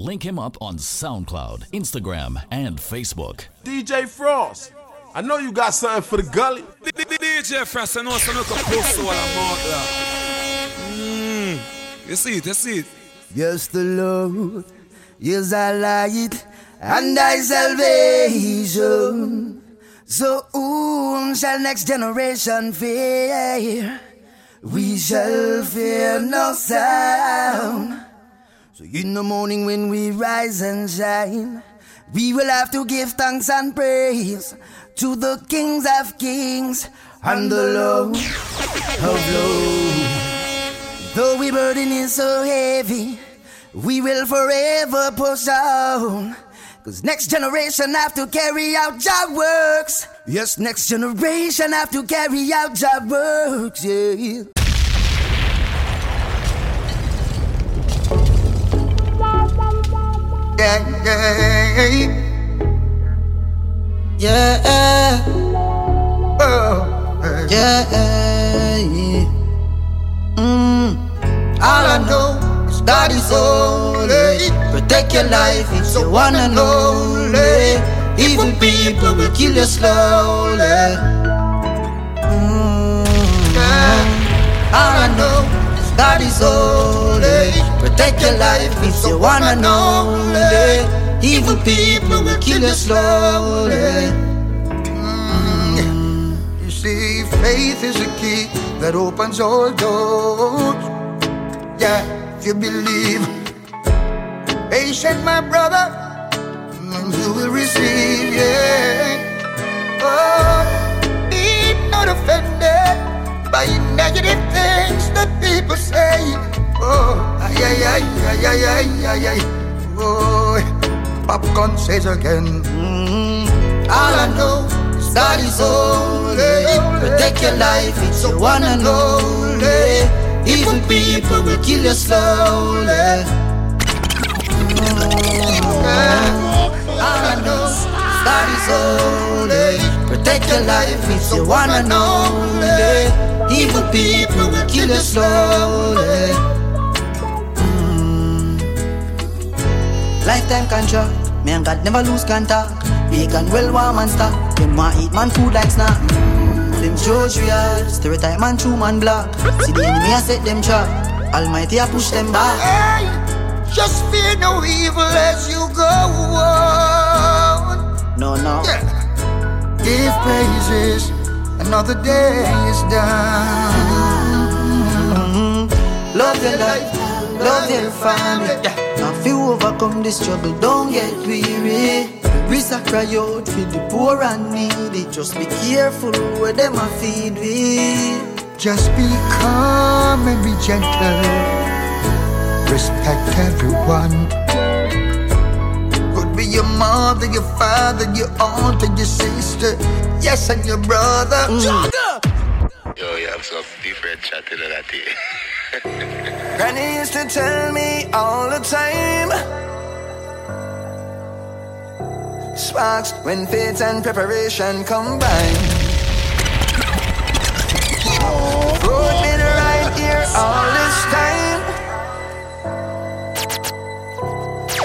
Link him up on SoundCloud, Instagram, and Facebook. DJ Frost, I know you got something for the gully. DJ Frost, I know some look up post while I'm out there. Mm. You see it, you see it. Yes, the Lord is our light and thy salvation. So whom shall next generation fear? We shall fear no sound. So in the morning when we rise and shine, we will have to give thanks and praise to the kings of kings and the Lord of lords. Though we burden is so heavy, we will forever push on. Cause next generation have to carry out job works. Yes, next generation have to carry out job works. Yeah. Yeah, yeah. Yeah. Oh, yeah. Mm. All I know is God is holy. Protect your life if you wanna know. Evil people will kill you slowly. Mm. Yeah. All I know is God is. Protect your life if you wanna know. Evil people will kill you slowly. Mm. You see, faith is a key that opens all doors. Yeah, if you believe. Patient, my brother, and you will receive. Yeah. Oh, be not offended by negative things that people say. Oh, ay, ay, ay, ay, ay, ay, ay, ay. Oh, popcorn says again. Mm. All I know is God is holy. Protect your life if you wanna know. Evil people will kill you slowly. All I know is God is holy. Protect your life if you wanna know. Evil people will kill you slowly. Lifetime contract. Me and God never lose contact. Vegan, well warm and stock. Them want eat man food like snack. Them judge real. Stereotype man true man black. See the enemy I set them trap. Almighty I push them back. Hey, just fear no evil as you go on. No, no. Yeah. Give praises. Another day is done. Mm-hmm. Love your life. Love your family. Yeah. Now if you overcome this struggle, don't get weary. Risa cry out for the poor and needy. Just be careful where them a feed with. Just be calm and be gentle. Respect everyone. Could be your mother, your father, your aunt, and your sister. Yes, and your brother. Mm. Yo, you have some different chat in that here. Granny used to tell me all the time. Sparks when faith and preparation combine. Road been right here all this time.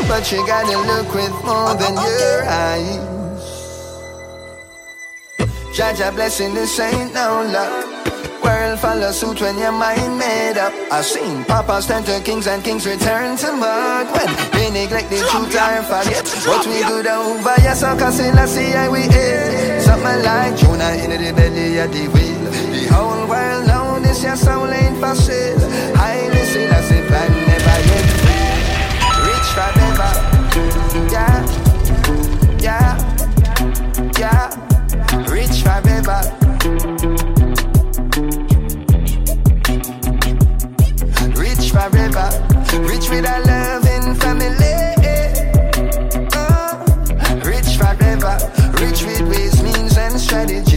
But you gotta look with more than your eyes. Jah Jah blessing this ain't no luck. World follow suit when your mind made up. I've seen papas turn to kings and kings return to mud. When we neglect the truth and forget what we good over. Yes, I can see, let's see how we is. Something like Jonah in the belly of the wheel. The whole world know this, your soul ain't for sale. Haile Selassie, plan never yet. Rich forever. Yeah, yeah, yeah. Rich forever. Rich with a loving family. Oh, rich forever, rich with ways, means, and strategy.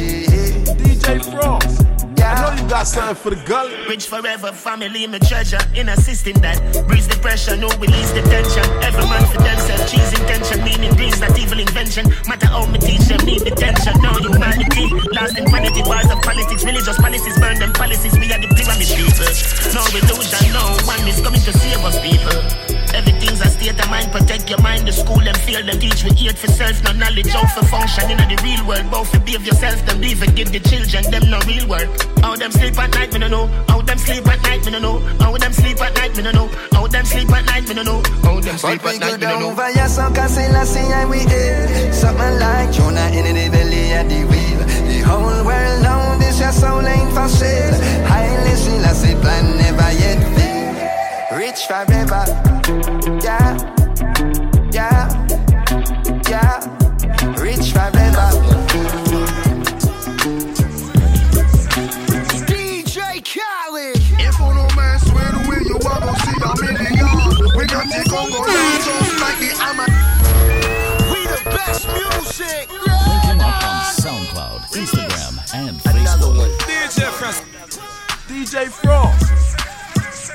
Got something for the gully. Rich forever, family, my treasure. In a system that breeds the pressure, no release the tension. Every man for themselves, cheese intention, meaning breeds that evil invention. Matter how me teach them, need the tension. No humanity, lost in vanity, wars of politics, religious policies, burn them policies. We are the pyramid people. No illusion, no one is coming to save us, people. Everything's a state of mind protection. left your mind. The school them feel them teach we eat for self, no knowledge how for function in the real world. Both for behave yourself, them leave and give the children them no real work. How them sleep at night, me no know. How them sleep at night, me no know. How them sleep at night, me no know. How them sleep at night, me no know. How them sleep at night, me no know. Via some Casillas, and we ate something like Jonah in the belly of the wheel. The whole world know this your soul ain't for sale. Haile Selassie plan never yet fail. Rich forever, DJ Frost.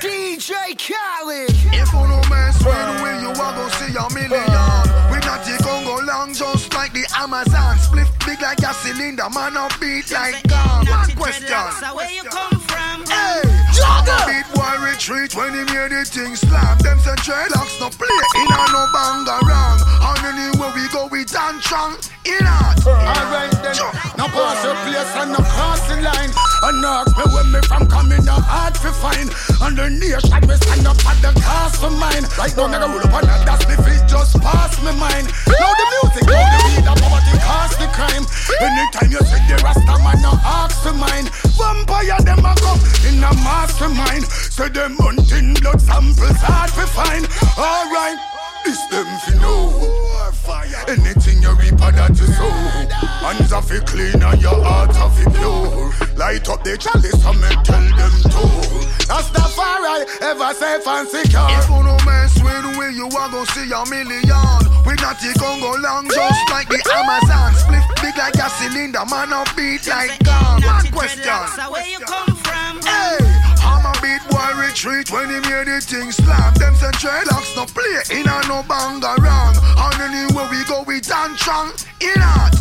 DJ Khaled. If you no mess with we, you are gonna see a million. We got the Congo long just like the Amazon. Split big like a cylinder, man up beat like gum. One question. Jogger! Beat boy retreat when he hear the thing slam. Them say dreadlocks no play, in a no banga wrong. And anywhere we go, we dance strong. In a Alright then, now pass your place and no cross the line. And ask me where me from coming, no hard to find. And the nation me stand up at the cast for mine. Right now, me go roll up on that, that's me feet just pass me mind. Now the music, now the weed, the poverty cause the crime. Anytime you see the Rasta man, no ask for mine. Vampire them a come in a mastermind. Say them hunting blood samples hard to find. Alright, this them fi know. Anything you reap of that you sow. Hands are fi clean and your heart are fi pure. Light up the chalice and me tell them to. Rastafari ever safe and secure. If you no mess with we, you are gonna see a million. We got the Congo long just like the Amazon. Split big like a cylinder, man up beat like gum. One question. Beat boy retreat when he hear the thing slap. Them say dreadlocks no play in a no banga wrong. And anywhere we go, we dance strong. In out.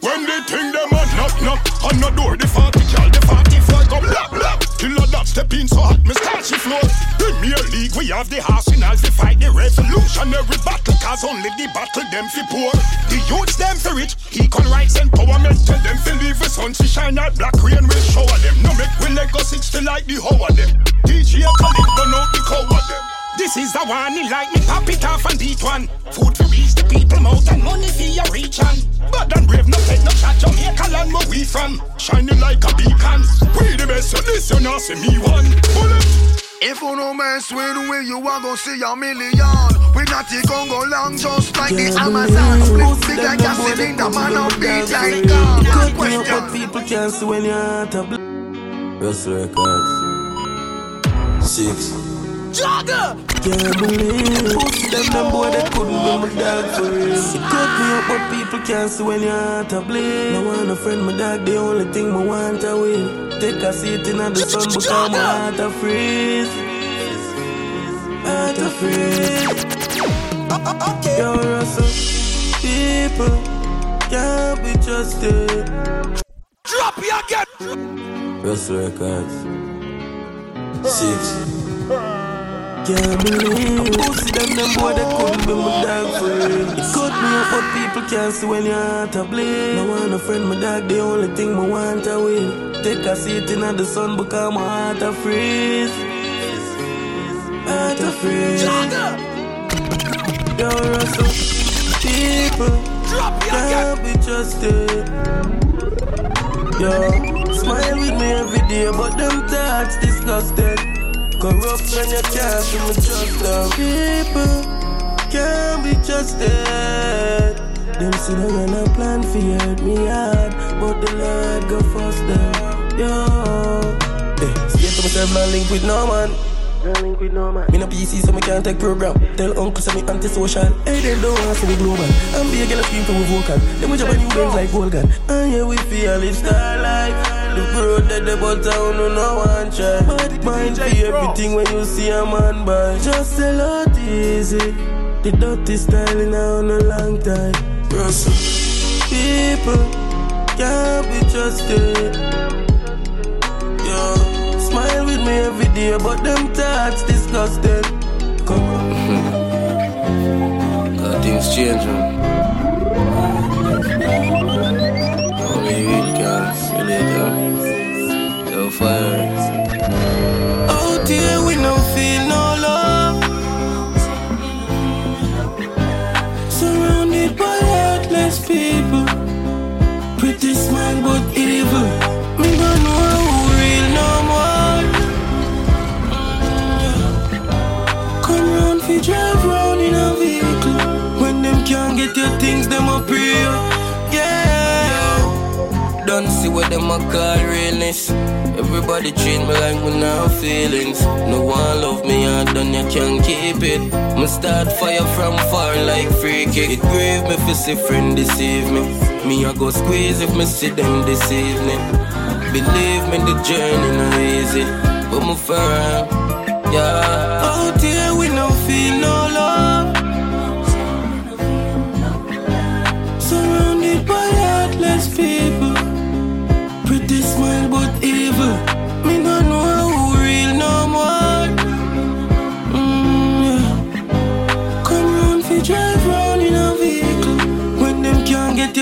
When they think them a knock knock on the door, the 40 cal, the 44 come lap. Killer that step in so hot, me start she floor. Premier League, we have the arsenal to fight the revolutionary battle, cause only the battle them fi poor. The youths them fi rich, equal rights empowerment. Tell them fi leave the sun to shine out black rain will shower them. No make we let go six to like the whole of them. DJ Khaled burn out the cow of them. This is the one, he like me pop it off and beat one. Food to reach the people mouth and money for your reach on. But and brave, no take no chat, Jamaica land where we from. Shining like a beacon. We the best, so this you not see me one. Bullet. If you no mess with we, you are gonna see a million. We got the Congo long just like the Amazon. Split big like a cylinder, man up beat like gum. One Cut me up, but question. people can't see when you're out of Russell Records. Six. Jogger. Can't believe Pussy them them boy they couldn't be my dog for real You cut me up but people can't see when you're out of bleed No want a friend my dog the only thing me want to win Take a seat in the sun because my heart a freeze Heart a freeze Yo Russell People can't be trusted Drop you again. Russell Records Six Can't believe Pussy them them boy they couldn't be my dog for real You cut me up but people can't see when you're out of bleed No want a friend my dog the only thing me want to win Take a seat in the sun because my heart a freeze Heart a freeze Yo Russell People Drop you again. can't be trusted Yo, smile with me every day, but them thoughts disgusted. Corrupt when you can't see me trust them. People can't be trusted. Them see no gonna plan for you, hurt me hard, but the Lord go them. Yo, hey, eh, scared to myself, not link with no man. Not link with no man. Me no PC, so me can't take program. Tell uncle, say me antisocial. Hey, them don't want to be global. I'm big and I scream for me vocal. Them we jump on new bands like gold gun. And yeah, we feel it's star life. The road that the but town no no one try. But mind for everything when you see a man buy. Just a lot easy. The dirty style in a long time. Russell. People can't be trusted. Yo, smile with me every day, but them thoughts disgusted. Come on. strange, man. Oh, relate, huh? Yo, we no feel no love. Surrounded by heartless people. Pretty smile, but evil. Me don't know drive round in a vehicle. When them can't get your things, them here. What them a call realness. Everybody treat me like me now feelings. No one love me, I done you can't keep it. Me start fire from far like free kick. It grieve me if see friend deceive me. Me I go squeeze if me see them this evening. Believe me, the journey not easy, but me firm. Yeah. Here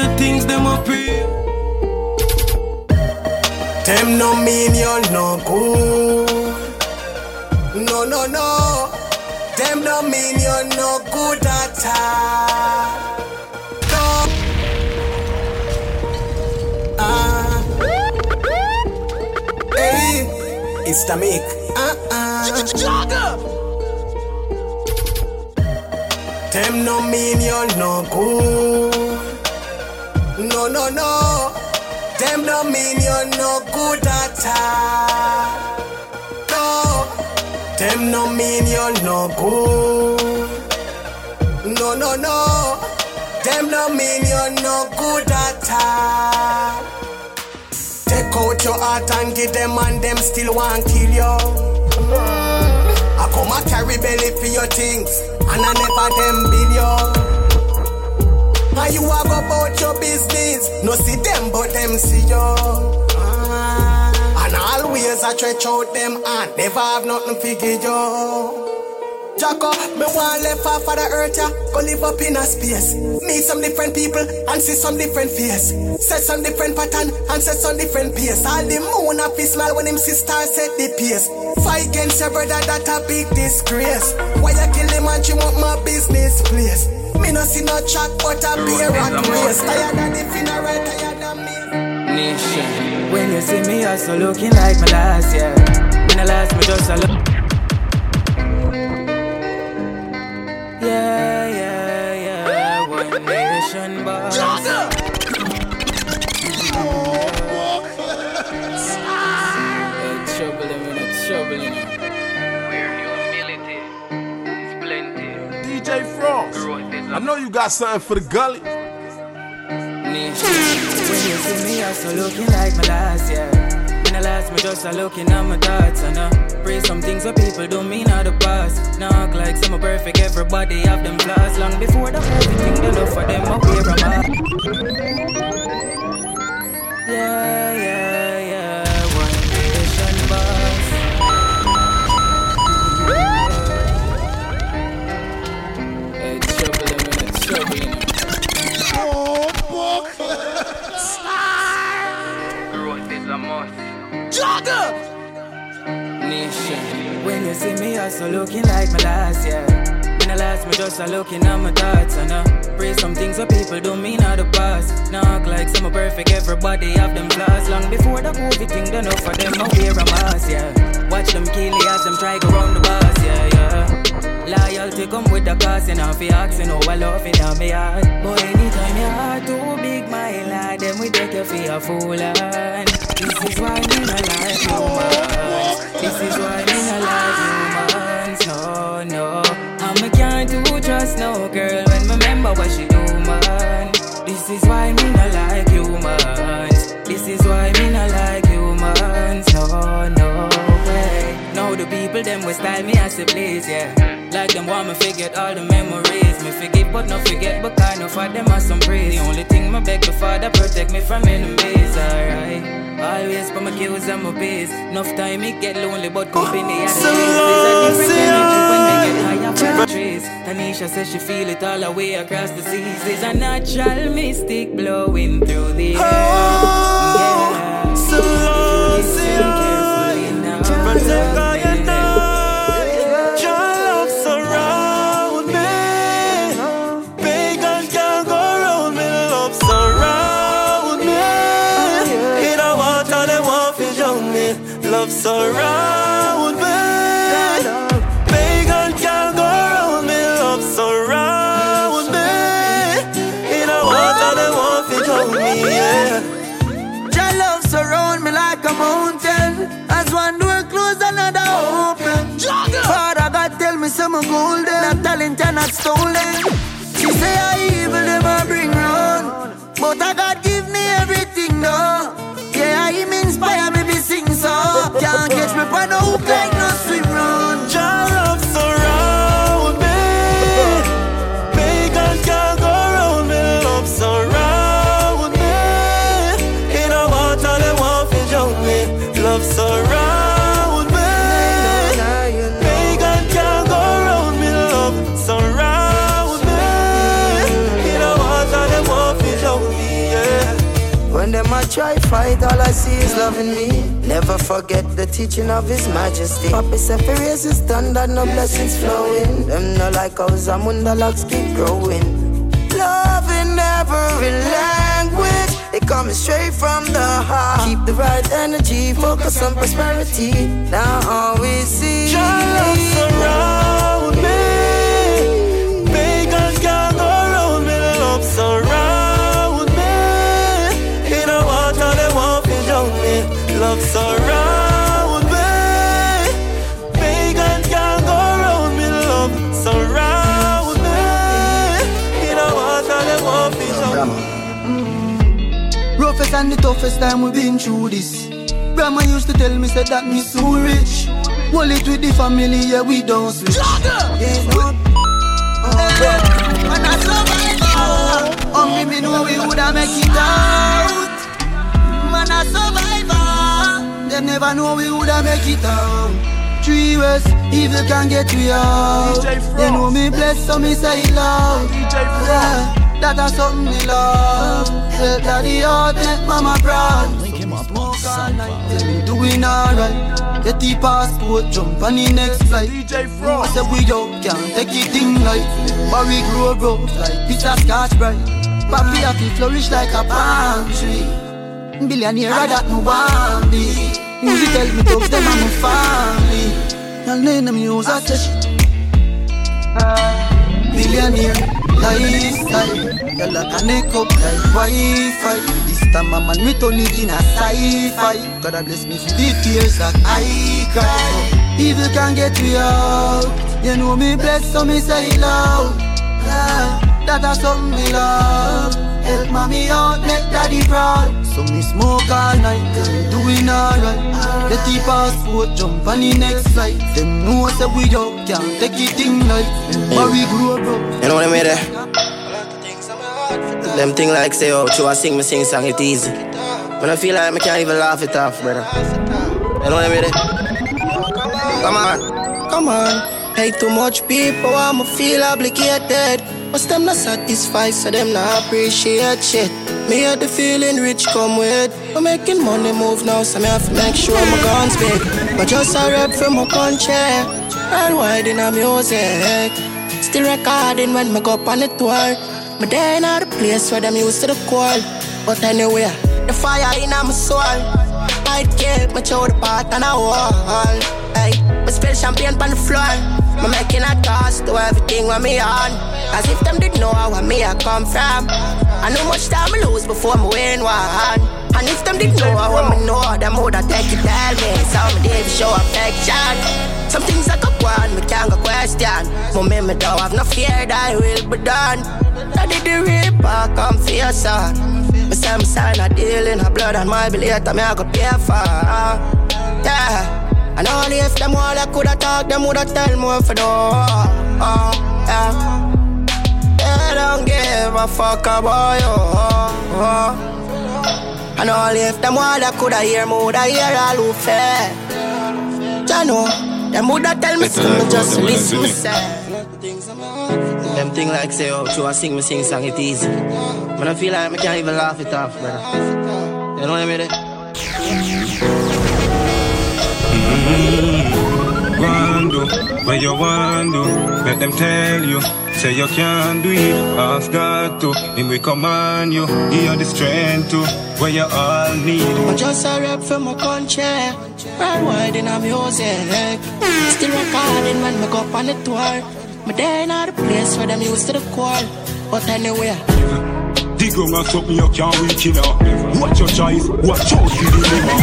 your things, them up here. Them no mean you're no good. No, no, no. Them no mean you're no good at all. No. Ah. Hey, it's the make. Uh-uh. Them no mean you're no good. No, no, no. Them you're no good at all. No. Them you're no good. No, no, no. Them you're no good at all. Take out your heart and give them and them still want kill you. I come a carry belly for your things and I never them bill you. And you have about your business. No see them, but them see you. Ah. And always I stretch out them and never have nothing figure you. Jacko, me want left off of the earth, yeah. Go live up in a space. Meet some different people and see some different face. Set some different pattern and set some different pace. All the moon have his smile when him sister set the pace. Fight against your brother, that a big disgrace. Why you kill him and trim want my business place? Me no see no chat, but I be a rat race. Tired of the funeral, tired of me. Nation. When you see me, also looking like my last year. When I last, me just a look. Yeah, yeah, yeah. One nation, boss. I know you got something for the gully. When you see me, also looking like my last year. When I last, me just a looking at my thoughts and I pray some things that people don't mean out the past. Act like some are perfect, everybody have them flaws. Long before the everything looking at my thoughts and uh, pray some things that people don't mean out the past. Act like some are perfect, everybody have them flaws. Long before the movie thing done up for them, I wear a mask, yeah. Watch them kill it as them try go round the bus, yeah, yeah. Loyalty come with the cost, and I'm asking how I love in my heart. But anytime your heart too big, my lad, then we take you for a fool, and this is why me not like humans. This is why me not like humans. No, no, me can't do trust no girl when me remember what she do, man. This is why me not like humans. This is why me not like humans. No, no way. Now the people them will style me as a place, yeah. Like them want me forget all the memories. Me forgive but not forget, but kind of for them are some praise. The only my beg the Father protect me from enemies. Alright. Always for my kills and my base. Enough time it get lonely, but company at the so There's a different energy when they get higher from the trees. Tanisha says she feel it all the way across the seas. There's a natural mystic blowing through the air. Oh, yeah. So carefully now. Protect surround me. Pagan can't go around me, love surround me. In a water they want to drown me, yeah. Your love surround me like a mountain. As one door close, another open. Father God tell me some golden, not talent and not stolen. She say I evil them I bring round, but I God give me everything though. Yeah, I him inspire me. Can't catch try fight, all I see is loving me. Never forget the teaching of His Majesty. Papi said, for raise his standard, no blessings flowing. Them no like how Zamunda locks keep growing. Love in every language, it coming straight from the heart. Keep the right energy, focus on prosperity. Now all we see. Your love Roughest and the toughest time we've been through this. Grandma used to tell me, said that me so rich. Hold it with the family, yeah, we don't switch. Yeah, no. Oh, and I survive. Only me know we woulda make it out. Man, I survive. Them never know we woulda make it out. Three ways, evil can get we out. They know me blessed, so me say it loud. Yeah, that is something me love. Tell daddy out, make mama proud. Link him up on SoundCloud. Yeah, we doing alright. Get the passport, jump on the next flight. DJ Frost. I said we out, can't take it thing like. But we grow broke like pizza scotch bright. Papi have to flourish like a palm tree. Billionaire that no want be. Music tell me thugs them and my family. Y'all name them use a shit. Billionaire lifestyle. Y'all a connect up like Wi-Fi. This time man we turn it in a sci-fi. God bless me for the tears that I cry. Evil can get me out. You know me blessed so me say loud. Yeah, that is something me love. Help mommy out, make daddy proud. So me smoke all night, doing alright. Get the passport, jump on the next flight. Them know say we out, can't take it thing like. But we grow bro. You know what I mean? There? Them thing like say, oh, to I sing me sing song, it easy. When I feel like I can't even laugh it off, brother. You know what I mean? There? Come on, come on. Hate too much people, I'ma feel obligated. But them not satisfied, so them not appreciate shit. Me had the feeling rich come with. I'm making money move now, so me have to make sure my guns big. But just a rep from my country, worldwide in a music. Still recording when me go up on the tour. Me there in the place where them used to the call. But anyway, the fire in my soul. I'd keep my shoulder part on a wall. Hey, me spill champagne on the floor. Me making a toss to everything when me on. As if them didn't know where me I come from. I know much time I lose before me win one. And if them didn't know how me know, them would have take it tell me. So me did show affection. Some things I go on, me can't go question. But me, don't have no fear that it will be done. I did the reaper come for your son. Me say me sign a deal in a blood and my billet, me I go pay for. Yeah. And only if them all I coulda talk, them woulda tell more for no. oh, yeah. They don't give a fuck about you. Oh, oh. And all if them water coulda hear me, woulda hear all who fair. I know, them woulda tell me something, just listen me say. Them thing like say, oh, so I sing me sing song, it easy. But I feel like I can't even laugh it off, brother. You know what I mean? Mm-hmm. Where you want to, let them tell you. Say you can't do it, ask God to. Him we command you, give you the strength to. Where you all need. I just a rap for my country, right wide in a music. Still recording when me go on the tour. Me there in the place where them used to the call, but anyway. Dig on and something you can't reach in Watch your choice, watch out for the liver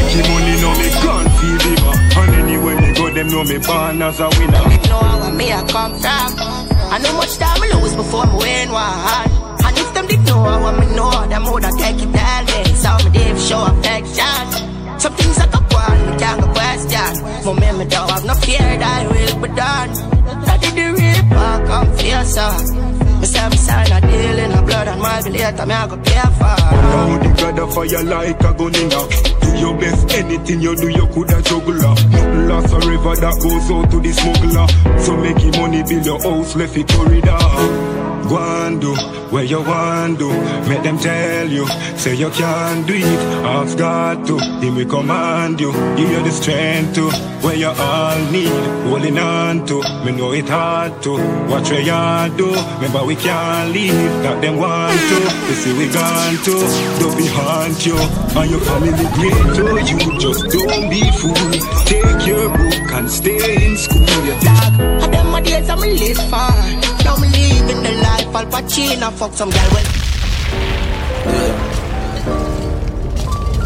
Making money now me can't feel liver And anywhere me go them know me born as a winner. Know me I come from. I know much time I lose before me win one. And if them did know what me know Them woulda take it all day. So me Dave show affection. Some things I can go on, me can't question. Moment me don't have no fear that I will be done. did the rape, I come fierce, me say me sign a deal in a blood and my later me I go pay for. Now the God of fire like a gun in Do your best, anything you do you coulda juggle Nothing lost forever that goes out to the smuggler. So making money build your house left it corridor. Go and do where you want to. Make them tell you, say you can't do it. Ask God to, He will command you. Give you the strength to where you all need. Holding on to, me know it hard to. Watch where you do. Remember we can't leave, that them want to. They say we gone to, don't be haunt you. And your family great to you. Just don't be fool. Take your book and stay in school. You dog, them my days I'm live for. Al Pacino fuck some girl well Yeah.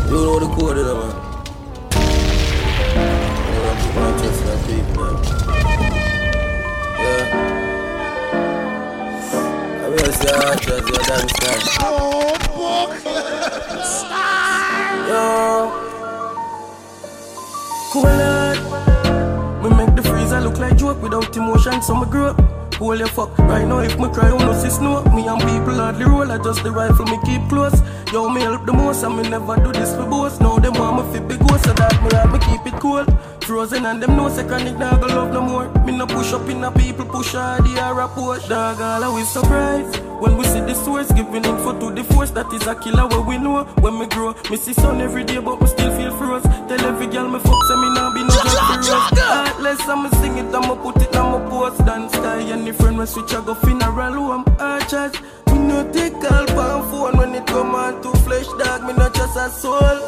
You know the code of man. Yeah I will say I trust your dance Oh fuck Yo Cool it We make the freezer look like joke without emotion So me grow up Hold your fuck. Right now, if me cry, you know see snow. Me and people hardly roll. I just the rifle me keep close. Yo, me help the most, and me never do this for boss. Now them want me fit big ghost, so that me have me keep it cool. Frozen and them know say chronic dog love no more. Me no push up in a people push hard the air push. Dog all always surprise when we see the source giving info to the force that is a killer where we know. When me grow, me see sun every day, but me still feel froze. Tell every girl me fuck, say me nah be no just Heartless, I'ma sing it, I'ma put it on my post. Dance sky, any friend when switch, I go funeral, who I'm archers. Me no take call pan phone when it come on to flesh, dog. Me not just a soul.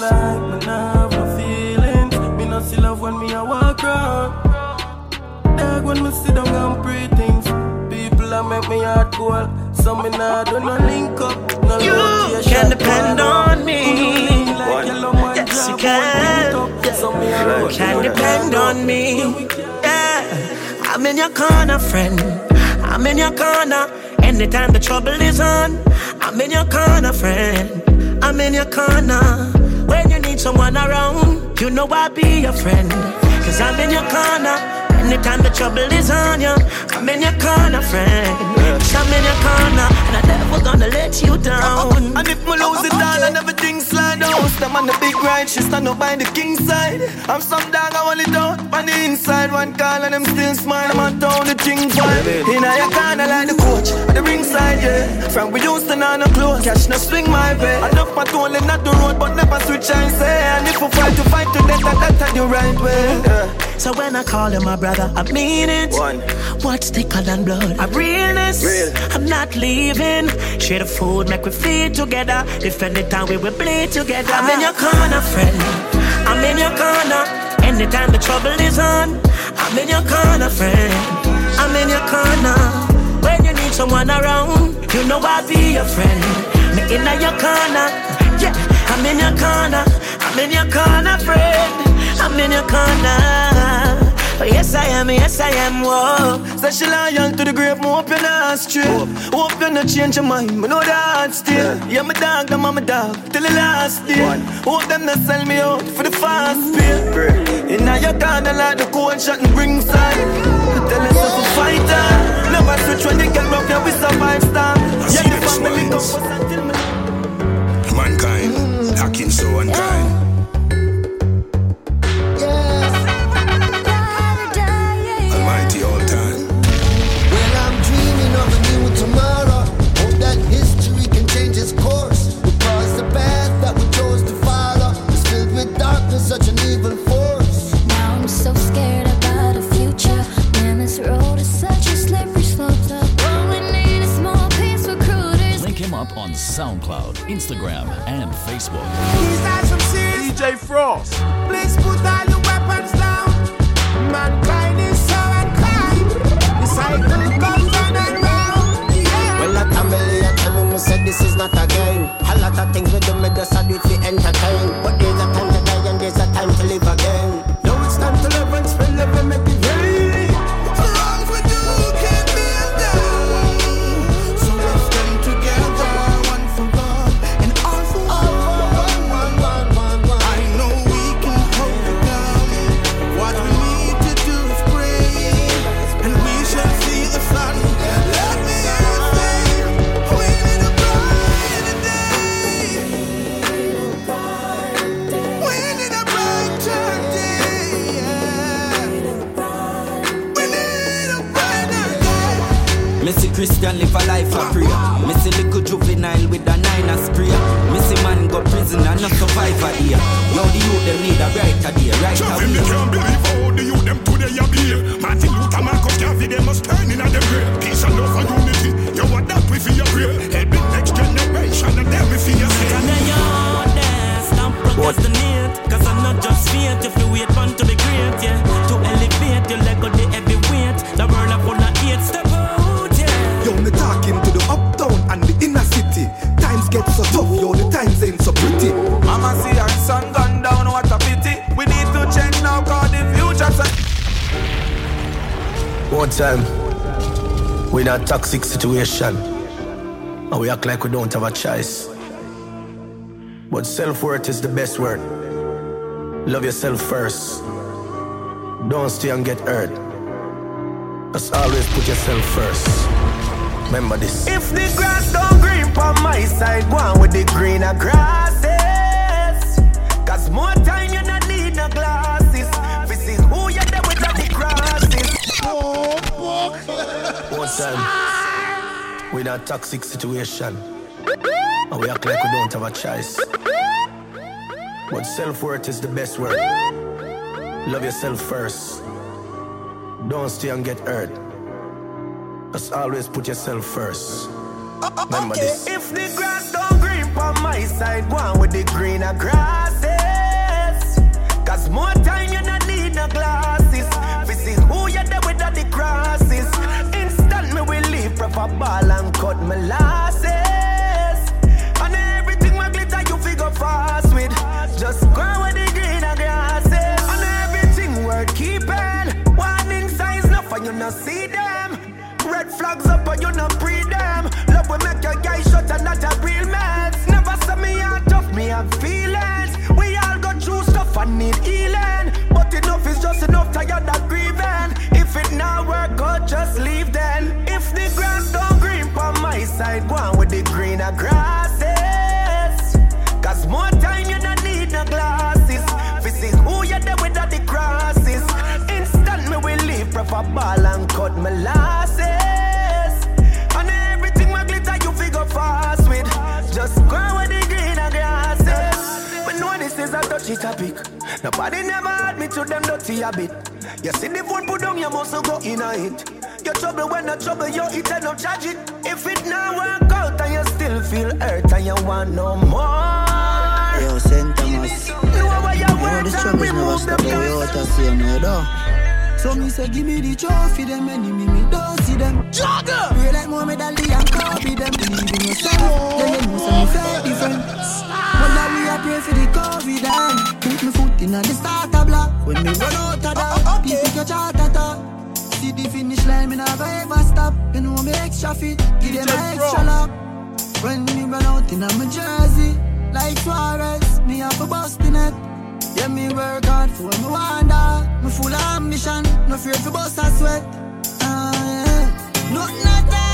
Like me nah have no feelings. Me not see love when me a walk around. Dog when me sit down and pray things. People a make me heart cold. So me nah do no link up. No you can depend on me. Yes, you can. Can depend on me. Yeah, I'm in your corner, friend. I'm in your corner. Anytime the trouble is on, I'm in your corner, friend. I'm in your corner. When you need someone around, you know I'll be your friend. Cause I'm in your corner. Anytime the trouble is on you, I'm in your corner, friend. I'm in your corner, and I'm never gonna let you down. And if me lose it all and everything slide down, step on the big ride, she stand up by the king side. I'm some dog, I want it out on the inside. One call and them still smile, I'm on town, the thing vibe. In your corner like the coach, on the ringside, yeah. From we used to know no close, catch no swing my way. Enough my tone, not the road, but never switch and say. And if we fight to fight to death, that, that's the right way. Yeah. So when I call you my brother, I mean it. One. What's thicker than blood? I'm realness. Real. I'm not leaving. Share the food, make we feed together. If anytime we will bleed together. I'm in your corner, friend. I'm in your corner. Anytime the trouble is on, I'm in your corner, friend. I'm in your corner. When you need someone around, you know I'll be your friend. Me in your corner. Yeah, I'm in your corner. I'm in your corner, friend. I'm in your corner. Yes, I am, yes, I am, whoa. Say she loyal to the grave, more you're not straight. Hope you not change your mind, but know that still. Yeah, my dog, the mama dog, till the last day. Hope them not sell me out for the fast pay. In your corner like the cold shot and bring side. tell yourself a fighter. Never switch when they get rough, yeah, we survive star. Yeah, the family come first until me. Mankind, hacking so unkind. SoundCloud, Instagram, and Facebook. DJ Frost. Please put all your weapons down. Mankind is so unkind. The cycle goes round and round. Yeah. Well, a family, a tell me said this is not a game. A lot of things we do, me just do it for entertain. But Christian live a life of prayer. Missy little juvenile with a nine a spray. Missy man go prison and not survivor here. Yo, the youth them need a brighter day, right Traffic, me away. can't believe how the youth them today a behave. Martin Luther, Marcus Garvey, they must turn in at them grave. Peace and love and unity, you what that we feel your grave. Help the next generation and them we feel your Can I yard there? Stop procrastinate. Cause I'm not just fate. If you wait fun to be great, yeah. To elevate your leg of the heavyweight. The world of full of hate. Step out, yeah. Yo, me talking to the uptown and the inner city. Times get so tough, yo, the times ain't so pretty. Mama see her son gone down, what a pity. We need to change now, cause the future's a One time, we in a toxic situation, and we act like we don't have a choice. But self worth is the best word. Love yourself first. Don't stay and get hurt. Just always put yourself first. Remember this. If the grass don't green on my side, go on with the greener grasses. Cause more time you not need no glasses. We see who you there with the crosses. One time, we in a toxic situation, and we act like we don't have a choice. But self worth is the best word. Love yourself first. Don't stay and get hurt. Just always put yourself first. Oh, Remember Okay, this. if the grass don't green on my side, one with the greener grasses. Cause more time you not pre them. Love will make your guy shut and not a real man. Never say me out tough, me have feelings. We all go through stuff and need healing. But enough is just enough, tired of grieving. If it not work, go just leave then. If the grass don't green on my side, go on with the greener grasses. Cause more time you don't need no glasses. See who you there with the crosses. Instant me will leave proper ball and cut my lasses. Is a touchy topic. Nobody never had me to them dirty habit. You see the phone put down, you must go in a it. Your trouble when the trouble you eat and no charge it. If it not work out and you still feel hurt and you want no more. Yo, St. Thomas. Know why you You know work the and struggles never remove stop, them but we guys. out of same way, though. So me say, give me the trophy, them enemy, me don't see them. Jugger! Pray like Muhammad Ali and Kobe, them believe in yourself. Then them know say me fake different. Well, now we are pray for the COVID and put me foot in the starter block. When me run out of that, people catch heart attack. See the finish line, me never ever stop. You know me extra fit, give them an extra lap. When me run out in my jersey, like Suarez, me have a bust in it. Yeah, me work hard for me wonder. Me full of ambition, no fear for bust a sweat. Ah, Better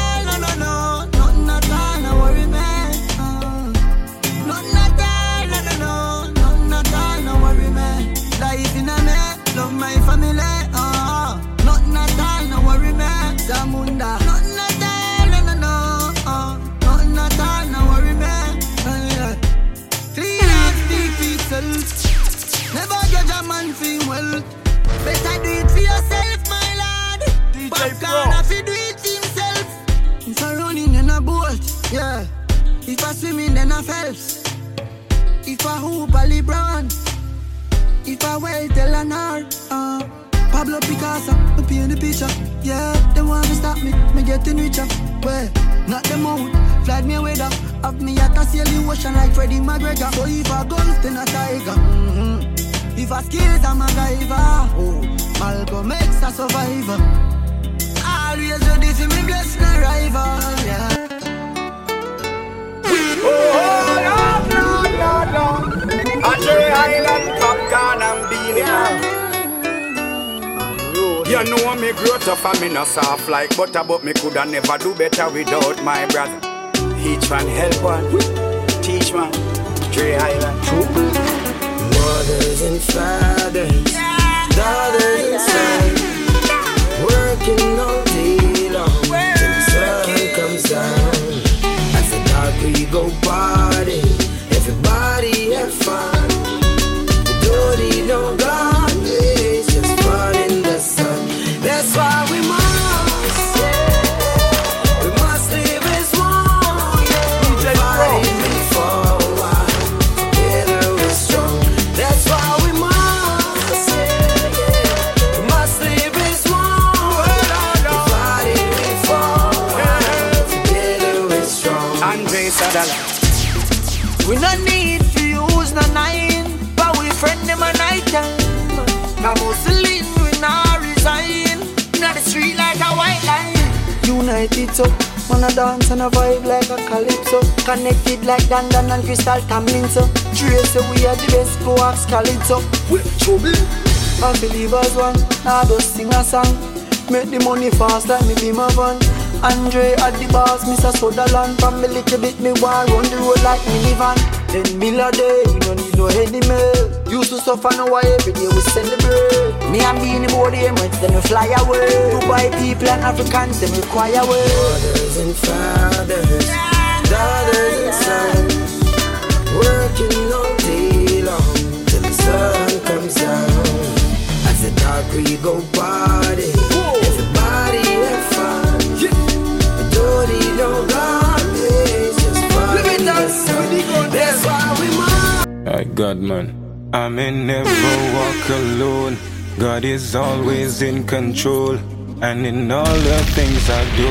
But me coulda never do better without my brother Crystal Tamlin so. Trace so we are the best, go ask Khalid so. We trouble. And believers one, now just sing a song. Make the money fast like me be my van. Andre at the bars, Mr. Sutherland From me little bit, me want run the road like minivan Ten mil a day, we no need no any mail Used to suffer, now why every day we celebrate Me and Beanie Boy, them when then we fly away Dubai people and Africans, them require way Mothers and fathers, daughters and sons, working all day long till the sun comes down. As the dark we go party, everybody have fun. We don't need it's just fun in. That's why we must. My God, man. I may never walk alone. God is always in control. And in all the things I do,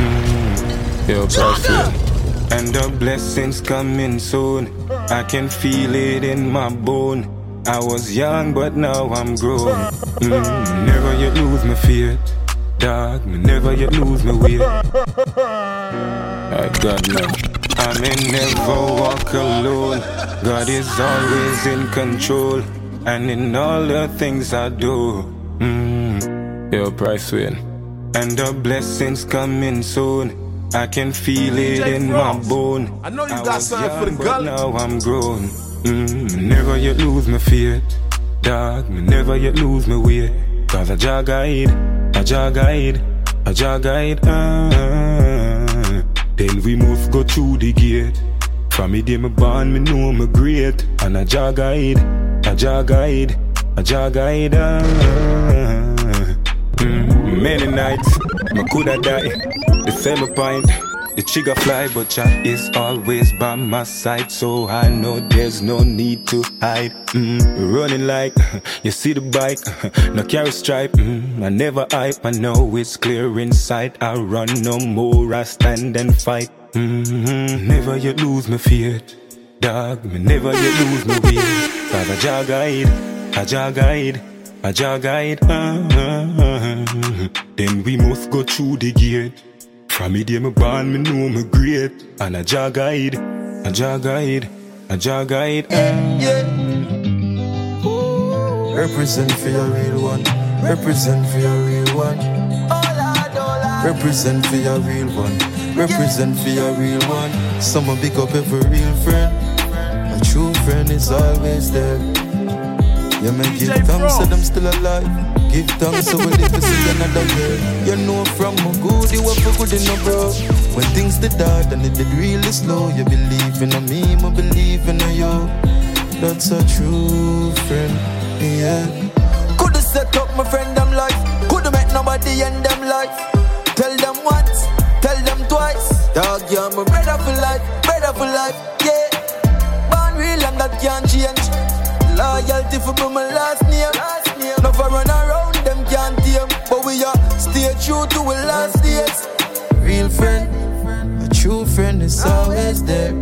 mm, you're perfect. And the blessings coming soon. I can feel it in my bone. I was young, but now I'm grown. Mm, never you lose my faith. Dog, me never you lose my way. I got man. I may never walk alone. God is always in control. And in all the things I do, mm, your price win. And the blessings coming soon. I can feel it DJ in Frost. my bone. I know you I got something for the girl. Now I'm grown. Mm, never yet lose my faith. Dog, me never yet lose my way. Cause I Jah guide, I Jah guide, I Jah guide. Ah. Then we must go through the gate. From me day me born, me know me great. And I Jah guide, I Jah guide, I Jah guide. Ah. Mm, many nights, me coulda die. The point, the trigger fly, but Jah is always by my side, so I know there's no need to hide. Mm, running like you see the bike, no carry stripe. Mm, I never hype, I know it's clear inside. I run no more, I stand and fight. Mm, never you lose my faith, dog. Me never you lose my way. Cause I Jah guide, I Jah guide. A Jah guide, ah, ah, ah. then we must go through the gate. From me day me born, me know me great. And a Jah guide, a Jah guide, a Jah guide. ah. Represent for your real one. Represent for your real one. Represent for your real one. Represent for your real one. Someone big up every real friend. A true friend is always there. Yeah, man, give thanks that I'm still alive. Give thanks so we live to see another year. You know from my good, you were for good no bro. When things did dark and it did really slow, you believe in me, I believe in you. That's a true friend, yeah. Coulda set up my friend them life, coulda met nobody end them life. Tell them once, tell them twice. Dog, you're my brother for life, brother for life, yeah. Born real and that can't change. Loyalty for my last name. Stay true to our last days. Real friend, a true friend is always there.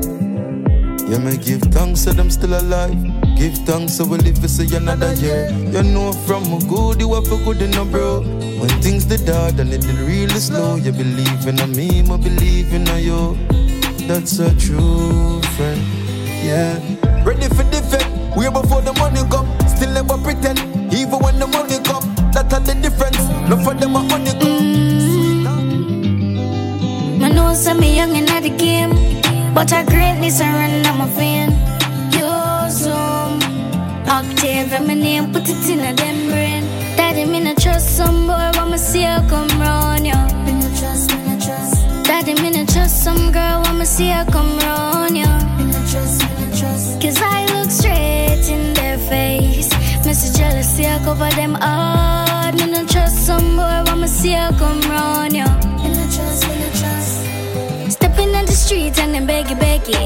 Yeah, me give thanks to them still alive. Give thanks so we live to see another year. You know from a good you have a good in a bro. When things did hard and it did really slow, you believe in a me, I believe in a you. That's a true friend. Yeah. Ready for defend, way before the money come. Still never pretend, even when the money come. That's the difference. No for them a honey I know me young and at the game, but her greatness I run on my. You're some octave and my name, put it in a them brain. Daddy, me not trust some boy, when me see her come round you. Me no trust, me no trust. Daddy, me not trust some girl, when me see her come round you. Me no trust, me no trust. Cause I look straight in their face. Mr. Jealousy, I cover them hard. Me no trust some boy, when me see her come round you. Me no trust, me no trust. Stepping on the street and then beggy beggy.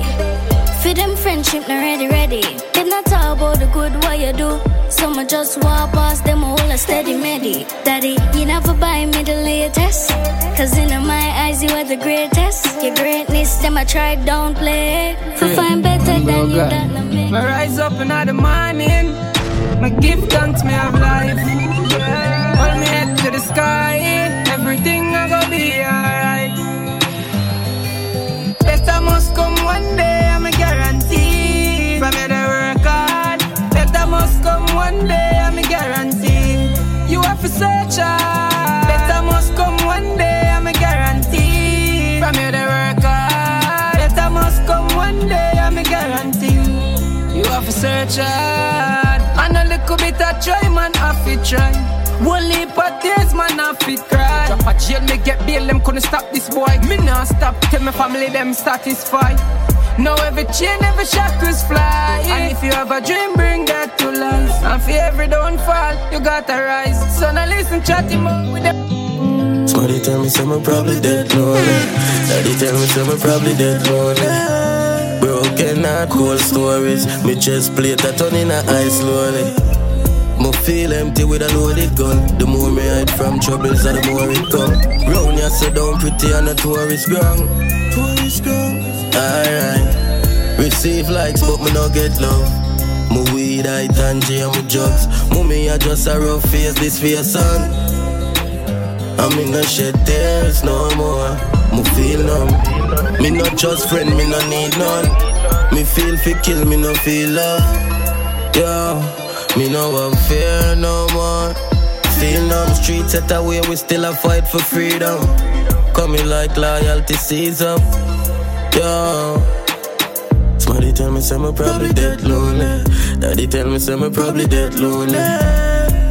For them friendship not ready ready. Them not talk about the good what you do. Some just walk past them all a steady meddy. Daddy, you never buy me the latest. Cause in my eyes you are the greatest. Your greatness, them I try don't play. For find better than you that no me. I rise up in the morning. My give thanks me have life. Hold me head to the sky. Everything I go be alright. Better must come one day, I'm a guarantee. From here to work hard. Better must come one day, I'm a guarantee. You have to search hard. Better must come one day, I'm a guarantee. From here to work hard. Better must come one day, I'm a guarantee. You have to search hard. And a little bit of try, man, have to try. One leap of tears, man, have to cry. Drop a jail, me get bail, them couldn't stop this boy. Me not stop, tell my family them satisfied. Now every chain, every shackles fly. And if you have a dream, bring that to life. And for every downfall, you gotta rise. So now listen, chatty more with them. Somebody tell me some probably dead lonely. Daddy tell me some probably dead lonely. Broken heart, cold stories. Me just play that turn in a eye slowly. Feel empty with a loaded gun. The more me hide from troubles, the more it come. Round ya sit down pretty on a tourist ground. Tourist ground. Alright. Receive likes, but me no get love. Me weed, I tangy, and me drugs. Mummy, I just a rough face, this your son. I'm in no shed tears no more. Me feel numb. Me not just friend, me no need none. Me feel fi kill, me no feel love. Yo, me no want fear no more. Feel numb, streets set away, we still a fight for freedom. Coming like loyalty sees up. Yo. Somebody tell me some probably dead lonely. Daddy tell me some probably dead lonely.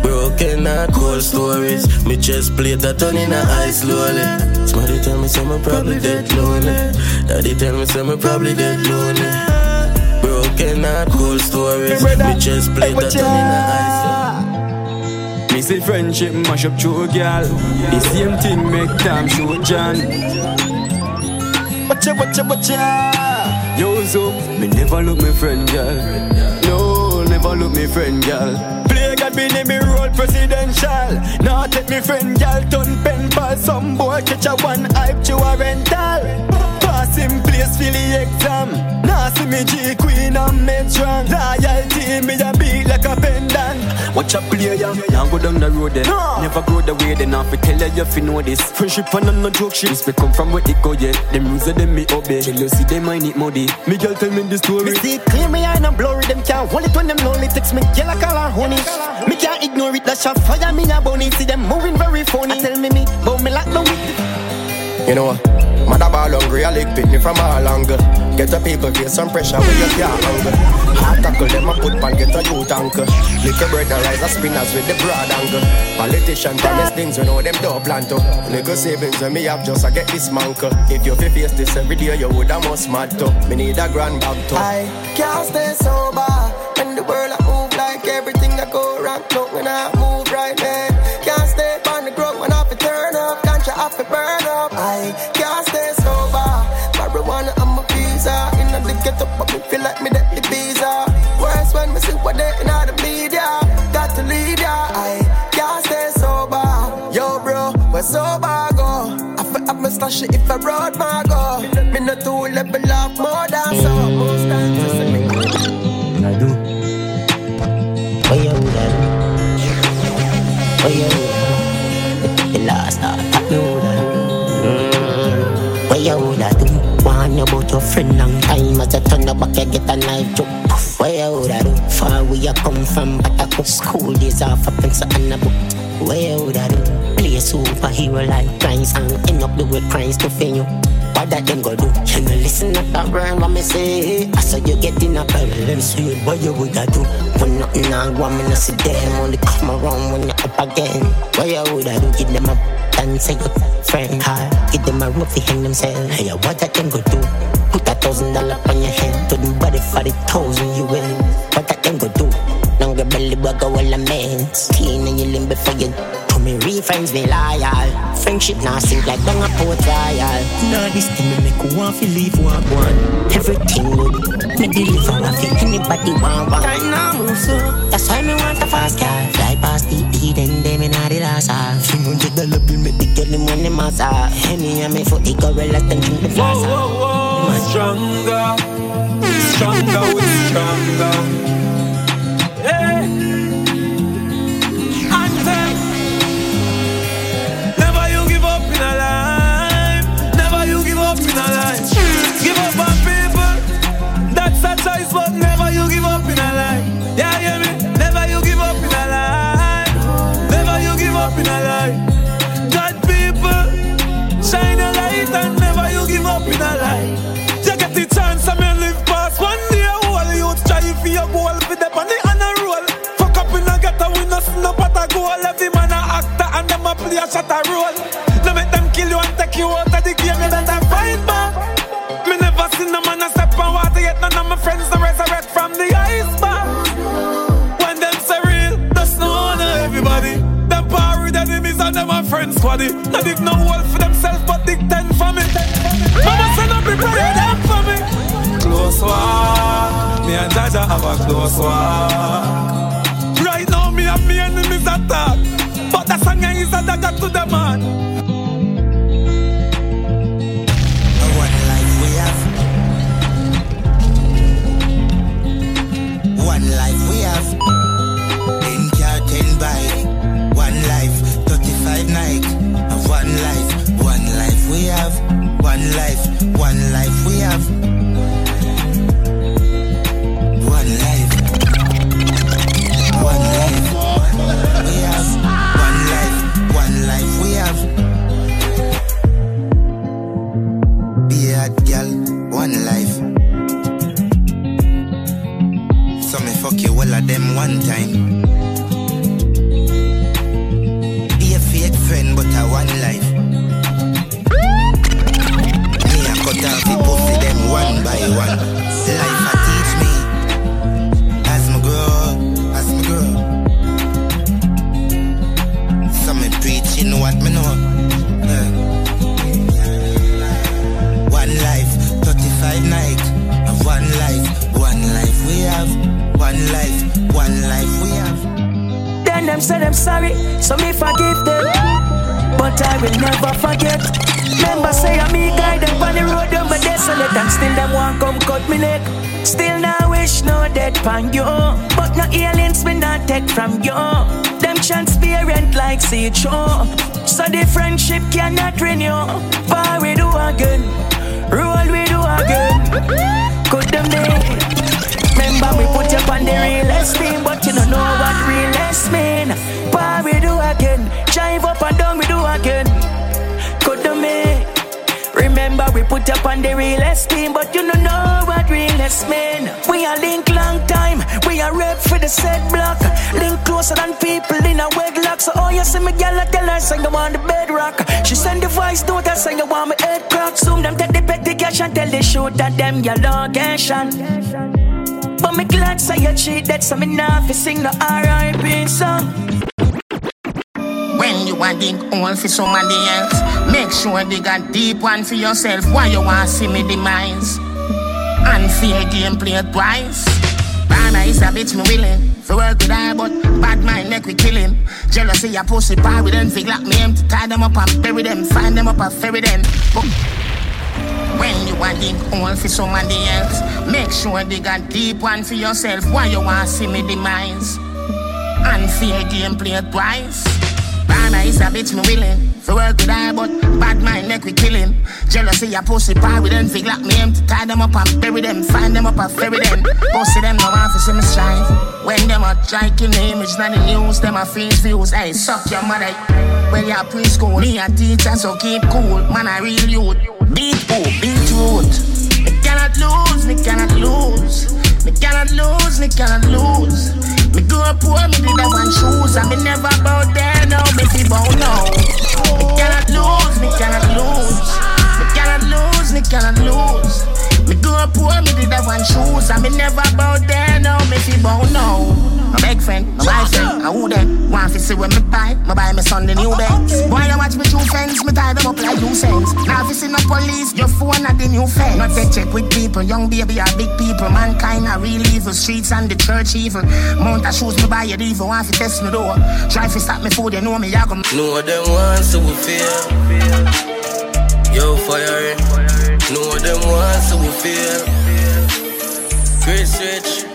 Broken heart, cold stories. Me just play that on in a eye slowly. Somebody tell me some probably dead lonely. Daddy tell me some probably dead lonely. Broken heart, cold stories. Me just play that on in a eyes. slowly. Me say friendship mash up true girl. The same thing make time show John. Watcha, watcha, watcha. Yo, so me never look me friend girl. No, never look me friend girl. Play God be name me roll presidential. Now take me friend girl turn pen pal. Some boy catch a one hype to a rental. Pass him place for the exam. Now see me G Queen and men strong. Loyalty me a beat like a pendant. Watch a player, now go down the road then. Never go the way then. Have to tell you if you know this. Friendship and no joke shit. This me come from where it go yeah. Them rules them me obey. Jealousy they might need muddy. Me girl tell me the story. Me see clear, me eye not blurry. Them can't hold it when them lonely. Text me, girl I call her honey. Me can't ignore it. That shot fire me a bunny. See them moving very funny. I tell me me, but me like no with You know what? Mother ball hungry, I lick pick me from all angle. Get the people face some pressure when you can't angle. Hard tackle them a put pan, get a youth anchor. Little bread and rise a spinners with the broad angle. Politician promise things, we know them don't plan to. Little savings when me have just I get this manker. If you face this every day, you would a must mad to. Me need a grand bag to. I can't stay sober when the world I move like everything I go wrong. No, when I move right, man. Can't stay on the ground when I fi turn up. Can't you have to burn up? I In the ghetto, but me feel like me that the visa. Uh. Worse when me see what they in the media. Got to leave ya, I can't stay sober. Yo, bro, where sober go? I feel up my stash if I road my go. Me no two level up more than so. Most times I see me. I do. Where you woulda do? Where you about your friend long time As you turn the back you get a knife joke Poof, Where you woulda do? Far where you come from But I go school days off up in something a book Where you woulda do? Play a superhero like Christ And end up the way Christ to fail you what that them go do? Can you listen at that word what me say? I saw you get in a problem, say what you woulda do? When nothing I want me to see them Only come around when you're up again What you woulda do? Give them a and say your friend hard Give them a rope, hang themselves. Hey, what that them go do? Put a thousand dollar on your head. To them body for the thousand you will What that them go do? Longer belly bug all a man Clean and you limb before you To me real friends be loyal Friendship now sink like down a port royal Now this thing me make you want to leave one one. Everything good. Me deliver what fi anybody want one. Time now move so That's why me want a fast car. Fly past the Eden Them in the last half Three hundred dollar bill make the girl them when them ass off Henny and me for the gorilla Then drink the flask Whoa, whoa, whoa. Stronger, stronger, we stronger. Hey. A play a shot a role. No make them kill you and take you out of the game. You better fight back. Me never seen no man a step on water yet. None of my friends no resurrect from the iceberg. When them say real, that's no honor everybody. Them power with enemies and them a friends squaddy. No dig no hole for themselves, but dig ten for me. Mama say no prepare them for me. Close walk, me and Jah Jah have a close walk. Right now me and me enemies attack, but is a dagger to the man. One life we have. One life we have. Ten car, ten bike. One life, 35 Nike. One life, one life we have. One life, one life we have. Location. But me glad say you cheat that so me not fi sing the R.I.P. song When you want dig hole for somebody else, make sure dig a deep one for yourself. Why you want see me demise? Unfair game play twice. Bana is a bitch me willing For work with I but bad mind make we kill him Jealousy a pussy power with Fig like me empty tie them up and bury them Find them up and ferry them but when you want dig hole for somebody else Make sure dig a deep one for yourself Why you want to see me demise? Unfair game play twice. Bana is a bitch me willing. For work with I but bad mind make we kill him. Jealousy a pussy power with them Fig like me empty tie them up and bury them Find them up and ferry them. Pussy them no want to see me strive When them a try kill me image not the news Them a face views. Hey suck your mother. When you preschool. Me a teacher so keep cool. Man a real youth shoes, and me never bow there, no, me fi bow now. My big friend, my boyfriend, I who them? Want to see when me buy, me buy me son the new oh, oh, Benz. Boy, you watch me two friends, me tie them up like you sense. Now if you see no police, your phone at the new fence. Not they check with people, young baby are big people. Mankind are real evil, streets and the church evil. Mount of shoes, me buy it evil, want to test me door. Try to stop me food, you know me, I go. Know them ones who fear. Yo, fire it. Know them ones who fear. Grace rich.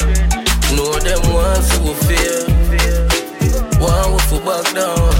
Know them ones who fear. One who for back down.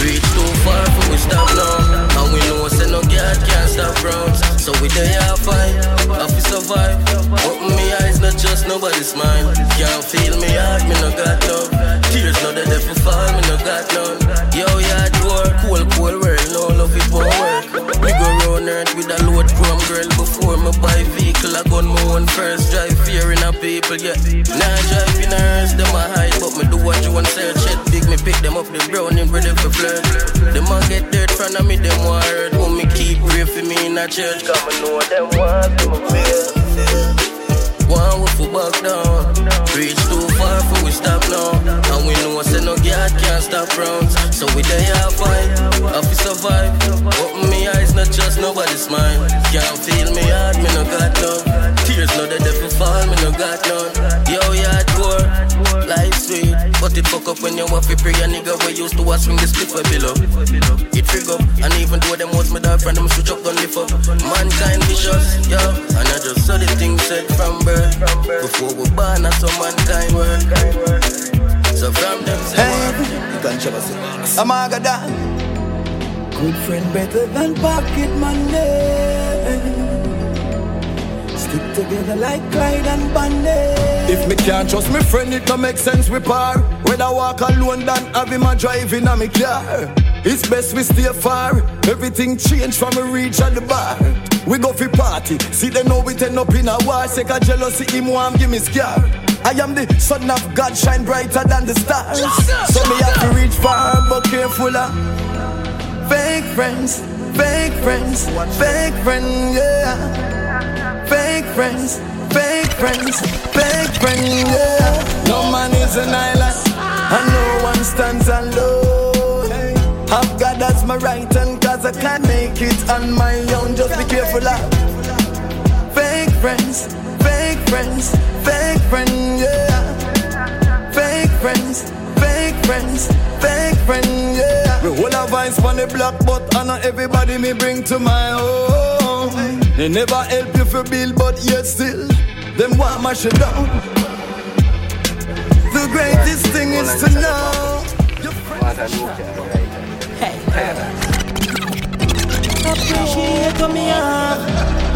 Reach too far for we stop now. And we know say no God can't stop rounds. So we there I fight, I fi survive. Open me eyes, not just nobody's mind. Can't feel me heart, me no got love. Tears no the devil fall, me no got none. Yo, yard work, cool, cool world, no love it won't work. We go round earth with a load chrome girl before me buy vehicle. I gun my own first drive, fearing a people, yeah. Now drive in a hearse, them a hide, but me do what you want search it. Big me pick them up, the brown ready for flirt. Them a get dirt front of me, them want hurt. When me keep pray for me in a church, come and know them want to me feel. One with for back down. Reach too far for we stop now. And we know say no God can't stop rounds. So we there I fight, I fi survive. Open me eyes, not just nobody's mind. Can't feel me heart, me no got none. Tears no the devil fall, me no got none. Yo, yard core, life sweet. But it fuck up when you want to pray a nigga we used to watch swing the split for below. It up, and even though them was my dog friend, them switch up gun lift up. Mankind vicious, yo. And I just saw the thing said from birth. Before we born, I saw mankind work. So from them hey, controversy. I'm a gada. Good friend better than pocket money. Stick together like Clyde and Bundy. If me can't trust me friend, it don't make sense we par. Whether walk alone than have him a driving a me car. It's best we stay far. Everything change from a reach at the bar. We go for party. See they know we turn up in a war. Sick of jealousy, him want give me scar. I am the son of God, shine brighter than the stars. So me have to reach far, but careful. Uh. Fake friends, fake friends, fake friends, yeah. Fake friends, fake friends, fake friends, yeah. No man is an island, and no one stands alone. God as my right hand, cause I can't make it on my own. Just be careful of fake friends, fake friends, fake friends, yeah. Fake friends, fake friends, fake friends, yeah. We all have vines on the block, but I know everybody me bring to my home. They never help you for bill, but yet still, them want mash it down. The greatest thing is to know. Appreciate what me have.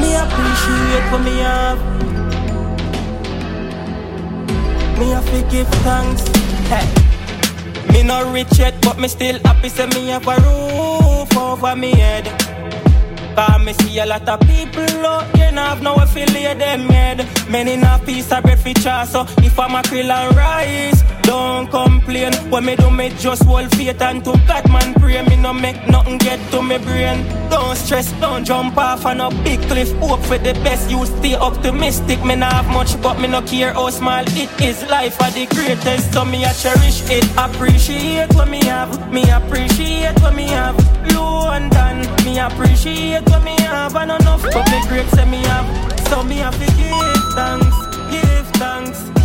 Me appreciate what me have. Me have to give thanks. Hey. Me not rich yet, but me still happy. Say me have a roof over me head. Cause me see a lot of people out there now have no affiliate them head. Many not piece of bread for So if I'm a krill and rice, don't complain. When me do me just hold faith and to God man pray. Me no make nothing get to me brain. Don't stress, don't jump off on a big cliff. Hope for the best, you stay optimistic. Me not have much, but me no care how small it is. Life are the greatest, so me I cherish it. Appreciate what me have, me appreciate what me have. Low and done, me appreciate what me have. And enough, but me great say me have. So me have to give thanks, give thanks.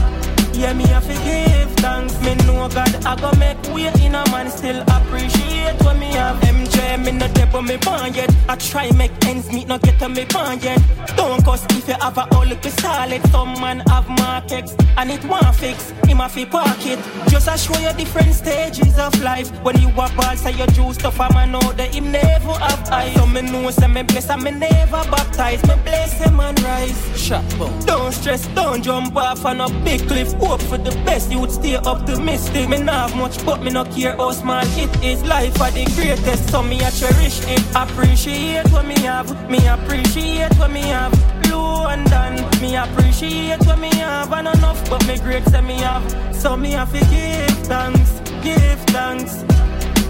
Yeah, me have to give thanks. Me know God, I go make way in a man. Still appreciate when me have. MJ, me no dead, but me born yet. I try make ends meet, no get to me born yet. Don't cause if you have a all look solid. Some man have markets and it won't fix. Him a fi pocket. Just a show you different stages of life. When you walk ball, say you juice stuff, I'm a know that him never have eyes. So me know say me bless and me never baptize. Me bless him and rise. Shut up. Don't stress, don't jump off on a big cliff. Hope for the best, you would stay optimistic. Me not have much, but me no care how small it is. Life are the greatest, so me I cherish it. Appreciate what me have, me appreciate what me have. Done, me appreciate what me have. And enough, but me great say me have. So me have to give thanks, give thanks.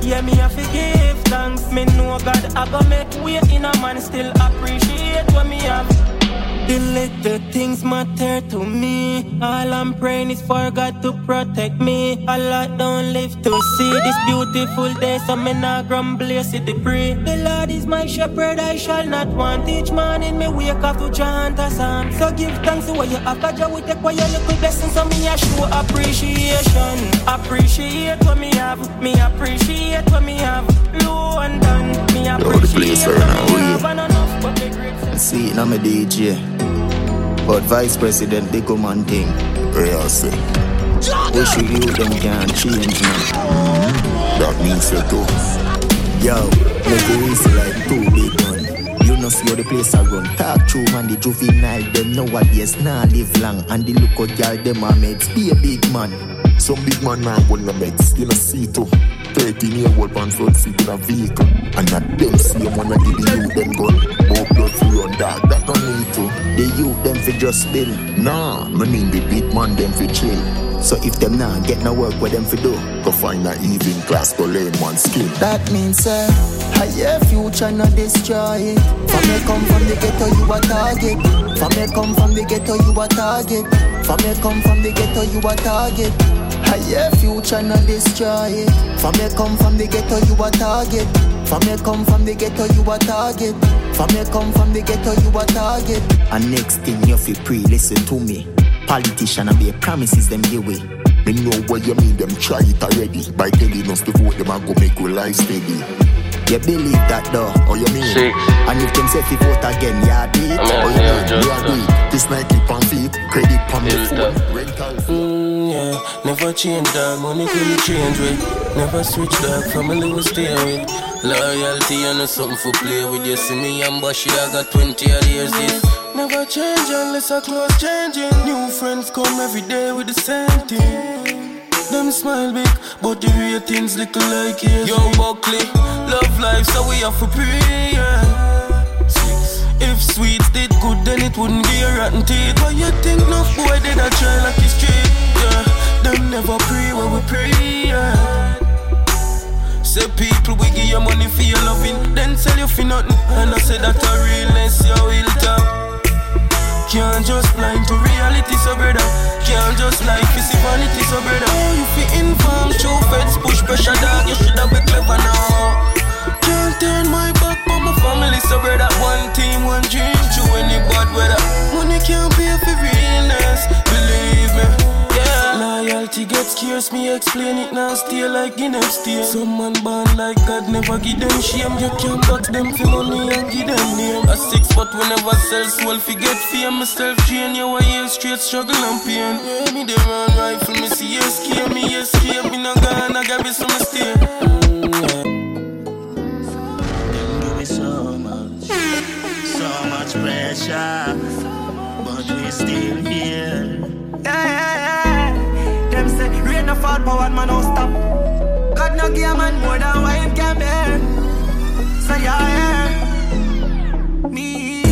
Yeah, me have to give thanks. Me know God, I go make way in a man. Still appreciate what me have. The little things matter to me. All I'm praying is for God to protect me. A lot don't live to see this beautiful day, so me not grumble, see the pray. The Lord is my shepherd, I shall not want. Each morning me wake up to chant a psalm. So give thanks to what you have, cause you will take what your little blessings, so me I show appreciation. Appreciate what me have, me appreciate what me have. Done, me appreciate what me have, and enough, but me. See it, I'm a DJ. But Vice President, they come and. Where I say. Wish you you them can change me. Mm-hmm. That means you too. Yo, make it easy like two big gun. You know see how the place I run. Talk true man, the juvenile them nowadays nah live long. And the look out y'all them are mates. Be a big man. Some big man now want the meds, you know see too. 13 year old man front seat in a vehicle. And that them same wanna give the youth them gun. More blood for run dog, that don't need to. The youth them fi just spill. Nah, me mean the big man them fi chill. So if them nah get no work, what them fi do? Go find a evening class to learn one skill. That means, sir, uh, higher future not destroy it. From me come from the ghetto, you a target. From me come from the ghetto, you a target. From me come from the ghetto, you a target. Higher future not destroy it. From me come from the ghetto, you a target. From me come from the ghetto, you a target. From me come from the ghetto, you a target. And next thing you fi pre, listen to me. Politician and be promises them give way. Me know what you mean, them try it already. By telling us to vote, them a go make we life steady. You believe that though? Oh, you mean? Six. And if them say fi vote again, you do it. Oh, you mean? Me agree. This Nike pan feet, credit pan me phone, rental Mm, yeah, never change dog, money can't change with. Never switch dog, family will stay with. Loyalty and something for play with. You see me and Bashi, I got 20 odd years this. Never change unless I close changing. New friends come every day with the same thing. Them smile big, but the real things little like yes. Yo, Buckley, love life, so we have to pray. If sweets did good, then it wouldn't be a rotten teeth. Why you think no boy did I try like it's street? Them never pray when we pray. Yeah. Say people we give you money for your loving, then sell you for nothing. And I say that a realness, you will talk. Can't just blind to reality, so brother. Can't just like you see vanity, so brother. Oh, you fi inform, true feds push pressure, dog. You shoulda been clever now. Can't turn my back on my family, so brother. One team, one dream, through any bad weather. Money can't pay for realness, believe me. Loyalty gets scarce, me explain it now. Stay like Guinness stay. Some man born like God, never give them shame. You can't box them for money and give them name. A six, but we never sell soul. Forget fame, myself train. You a year straight struggle and pain. Yeah, me the run rifle, me see escape, me escape. Me no gone, I got be some mistake. Mm, yeah. Them give so much, so much pressure, no fall man, no stop. God no give a man more than what him can bear. So yeah, yeah. me.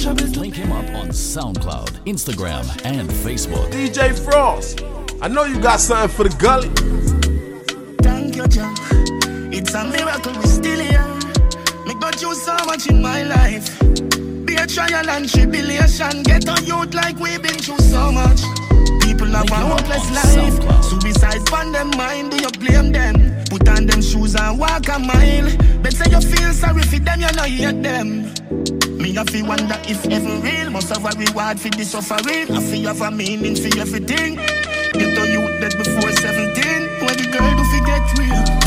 I Link him up on SoundCloud, Instagram, and Facebook. DJ Frost, I know you got something for the gully. It's a miracle we still here. Me go through so much in my life. Be a trial and tribulation. Get a youth like we've been through so much. People have a hopeless life. Suicide on them mind, do you blame them? Put on them shoes and walk a mile. Bet say you feel sorry for them, you know hate them. Me a fi wonder if heaven real Must have a reward for the suffering I fi have a meaning for everything Get a youth dead before 17 When the girl do fi get real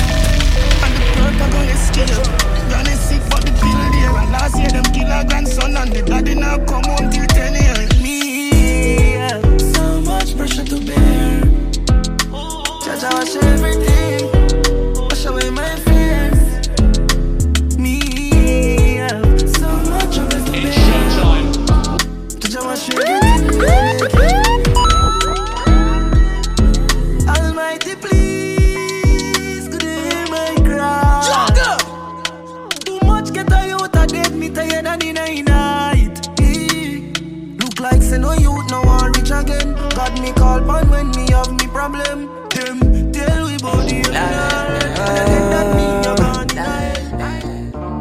Granny sick the And last year them kill her grandson And the daddy now come till 10 years Me. So much pressure to bear. Judge I wash everything me when me have me problem. Them tell we body that gone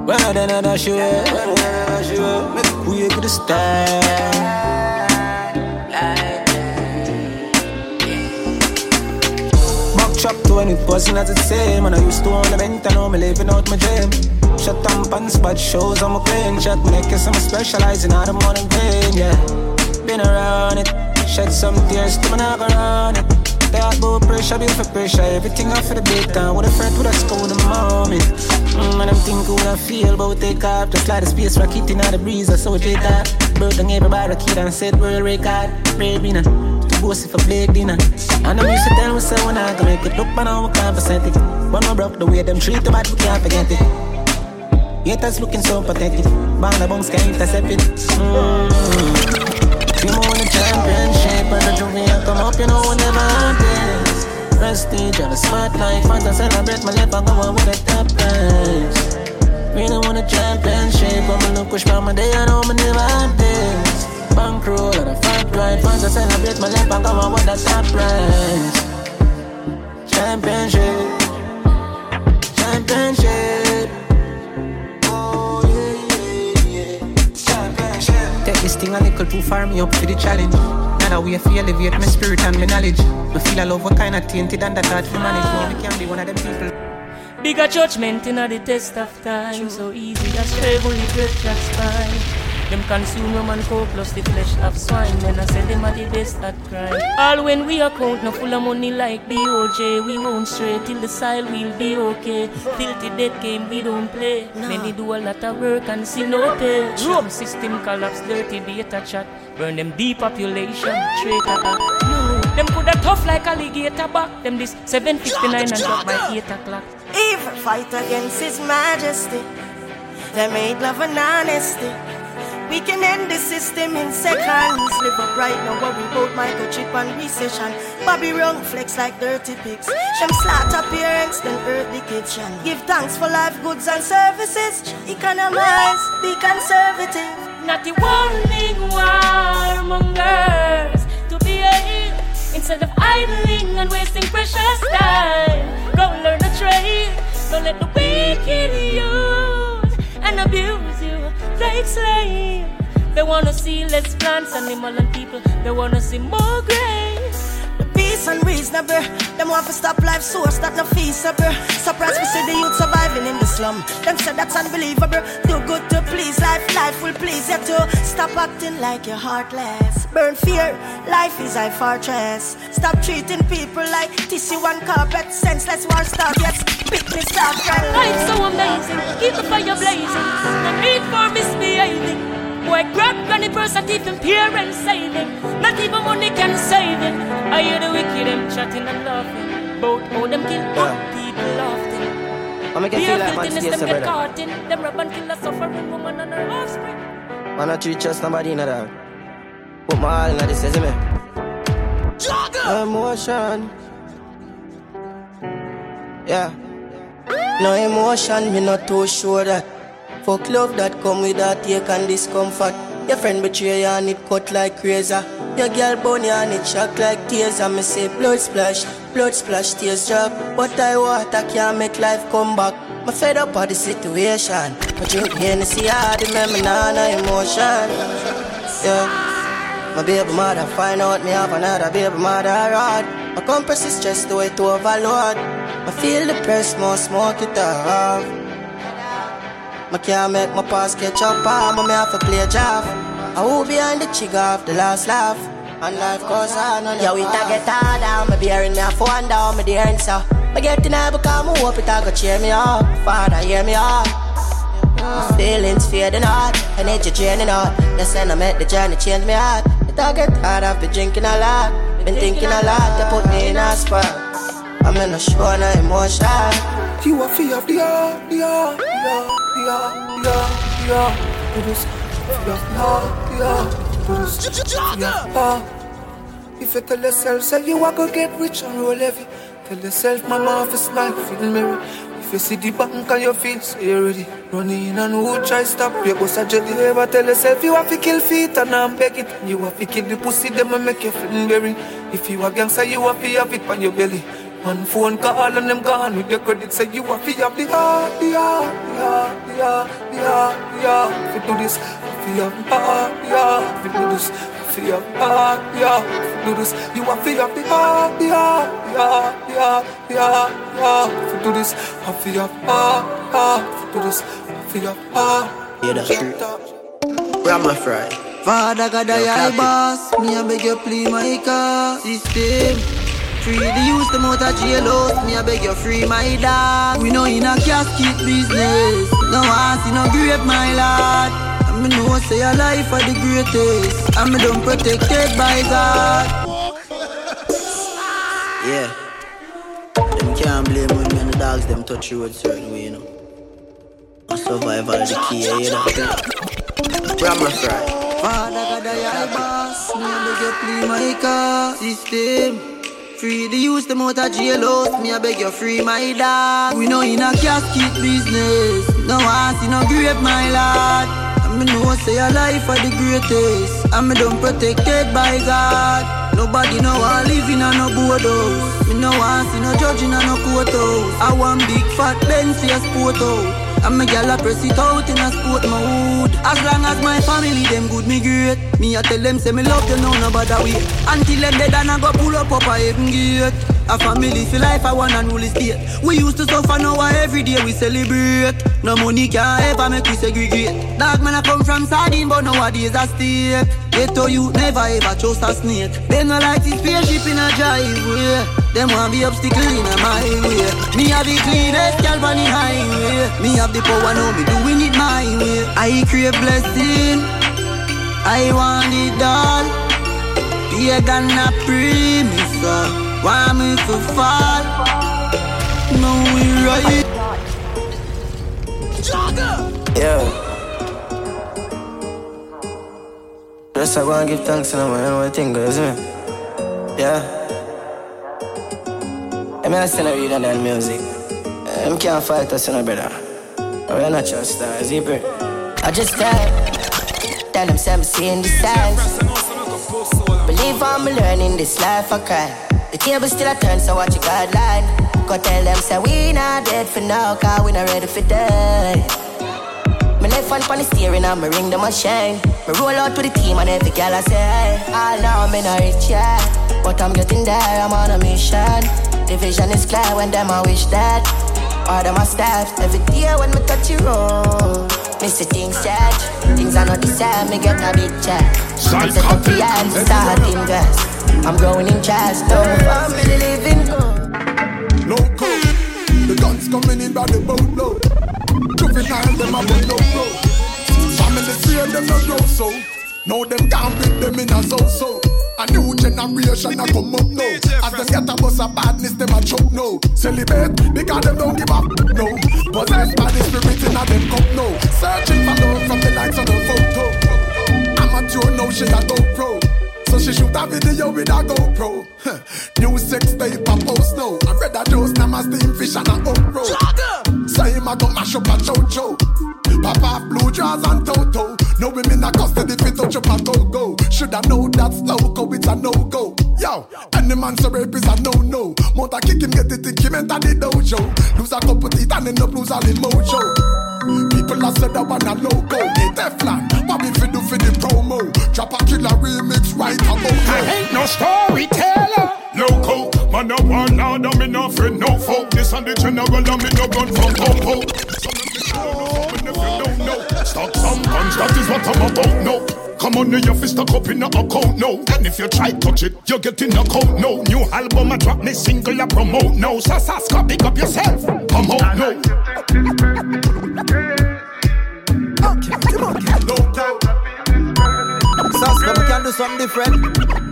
Well, then I dash you, well, then I you. Make we get the style. Chop to when it wasn't as it same. And I used to own the rent and now me living out my dream. Shut down pants, bad shows, I'm a clean shot. Make it some specializing out of morning pain, yeah. Been around it, shed some tears to me not go around it. That about pressure, build for pressure. Everything off for the big time With a friend with a school in the moment. Mm, And I'm thinking what I feel But we take off. Just fly the space rocket in the breeze I saw it take off Broke down everybody kid and said world record. Baby now if I play dinner And I'm used to tell myself when I can make it Look man how we can't percent it But no broke the way them treat the bad we can't forget it. Haters looking so pathetic. Bang the bones can't intercept it. Mm. You championship and the juvie come up, you know we never had this Prestige on the spotlight, fun to celebrate my life, I go on with the top Really won the championship, me look push by my day, I know me never had this. Bankroll and a fat ride, fun to celebrate my life, I go on with the top prize Championship. Championship thing a little too far, me up for the challenge. Now that we have to elevate my spirit and my knowledge. Me feel a love what kind of tainted and that hard to manage. Now me can be one of them people. Bigger judgment in the test of time. So easy as travel, the breath that's fine. Them consume rum and coke plus the flesh of swine. Then I say them are the best at crime. All when we account, no full of money like BOJ. We won't stray till the side we'll be okay. Filthy dead game we don't play. Many do a lot of work and see no pay. Rope system collapse, dirty data chat. Burn them depopulation, traitor. No, them coulda tough like alligator back. Them this 759 and drop by 8 o'clock. Evil fight against His Majesty. They made love and honesty. We can end the system in seconds. Live up right now, we both microchip and recession. Bobby Rung flex like dirty pigs. Them slaughter parents, then hurt the kitchen. Give thanks for life, goods and services. Economize, be conservative. Not the warning warmongers to be behave instead of idling and wasting precious time. Go learn a trade. Don't let the wicked use and abuse They wanna see less plants, animal and people. They wanna see more grace. Peace and reasonable. Them want to stop life source that no feasible. Surprise we see the youth surviving in the slum. Them say that's unbelievable. Do good to please life, life will please you too. Stop acting like you're heartless. Burn fear, life is a fortress. Stop treating people like tissue and carpet. Senseless war start, yes. Pick me start Life's so amazing, keep the fire blazing. No need for misbehaving. Boy, grab granny purse and even parents saving. Not even money can save it. I hear the wicked them chatting and laughing. Both how them kill good people often. I'ma get feel like man filthiness them get caught in. Them rob and kill a suffering woman and her offspring. Man, I treat trust nobody in that. Put my all in this, you see me? Emotion. Yeah. No emotion, me not too sure that. Fuck love that come with that take and discomfort. Your friend betray you and it cut like razor. Your girl bone you and it shock like tears. And me say blood splash, blood splash, tears drop. But I water can't make life come back. Me fed up of the situation. Me drink Hennessy hard, remember now no emotion. Yeah. My baby mother find out me have another baby mother rod. My compress is stressed the way to overload. I feel the press more smoke it off. I can't make my pass catch up, I'm me have to play job. I will behind the trigger of the last laugh. And life goes on and Yeah, we ta get harder, me bearing me a phone down, me the answer. I get in there because I hope it a go cheer me up. Father, hear me up. My Feelings fading out, energy draining out. Yes, and I make the journey change me heart. It all get hard, I've been drinking a lot. Been thinking a lot, they put me in a spot. I'm in a show, no emotion. You are fear of the heart, the heart, the heart, If you tell yourself, say you are gonna get rich and roll heavy. Tell yourself, mama, off a smile, feel merry. If you see the bank and you feel so you ready. Run in and who try stop you, bust a jelly. Ever tell yourself you have to kill feet and I'm beg it. You have to kill the pussy, them and make you feel berry. If you a gangster, you have to have it on your belly. One phone call and them gone with your credit. Say you have to have the heart, the heart, the heart, the heart, the heart, the heart. If you do this, if you have the heart, the heart, if you do this. If you have the heart, the heart, do this. You have to have the heart, the heart, the heart, the heart, the heart, the heart. If you do this, if you have the heart, heart, if you do this, if you have the heart. Yeah, that's true. Where am I fried? Father God, I I boss. Me I beg you please my car system. Free the youth, them out of. Me I beg you free my dog. We know in a casket business. No one see no grave, my lord. And me know say your life are the greatest. And me don't protected by God. Yeah. Them can't blame when the dogs them touch you a certain way, you know. A survival the key, you know. I fried? Father God, I I boss. Me I beg you please my car system. Free the youth, them out of jail. Me I beg you free my dog. We know in a casket business. No one see no grave, my lord. And me know say your life are the greatest. And me don't protected by God. Nobody know I live in a no board house. Me no want see no judge in a no court. I want big fat Benz a sport out. And me gyal a press it out in a sport mode. As long as my family them good, me great. Me a tell them say me love them, no no bother wait. Until them dead and I go pull up up a heaven gate. A family for life, I want and rule state. We used to suffer, now every day we celebrate. No money can ever make we segregate. Dog man I come from sardine, but nowadays I steak. Ghetto you never ever trust a snake. They no like this spaceship in a driveway. Them want be obstacle in a my way. Me have the cleanest gal on the highway. Me have the power, now me doing it my way. I crave blessing. I want it all. Be a so. Why me to fall? No we right. Yeah. Just I and give thanks and I'm know what thing goes, me. Yeah. I mean, I still not read that music. I can't fight us, no brother. We're not just stars, you. I just tell, tell them some seeing the signs. Believe I'm learning this life, I cry. The table still a turn, so watch your guideline. Go tell them, say we not dead for now, cause we not ready for death. Me left hand on the steering and me ring them a shine. Me roll out with the team and every gal I say, all now I'm in a rich yeah. But I'm getting there, I'm on a mission. The vision is clear when them I wish that. All them a steps every day when me touch your road. Me see things change, things are not the same. Me get a big check. I'm the hands, start invest. I'm growing in jazz, no family living good. Loco, the guns coming in by the boatload. Juvenile, them a but no road. Family fear them no grow so. Now them can't beat them in a so-so. A new generation a come up now. As them get a bus of badness, them a choke now. Celebrate because them don't give up no. Possessed by the spirit in a them cup now. Searching for love from the likes of the photo. Amateur now she a go pro. So she shoot a video with a GoPro. New sex tape a post now. I read a dose, now my steam fish and a upro. So him a go mash up a chocho. Pop off blue jaws and toto. No women a custody fit shoulda know that's loco, it's a no-go. Yo, any man say rape is a no-no. Mount kick him, get it, think him enter the dojo. Lose a couple teeth and end up lose all the mojo. People have said that one a logo, they Teflon. Bobby fi do fi the promo. Drop a killer remix right about now. I ain't no storyteller. Loco, man a one lord, I'm in no friend, no foe. This and the general, I'm in no gun from Popo. Stock some guns, that is what I'm about, no. Come on, no, your fist stuck up in a account, no. And if you try touch it, you get in a coat, no. New album, I drop me single, I promote, no. So, Saska, big up yourself, come out, no. Okay, come on, no doubt. Saska, we can do something different.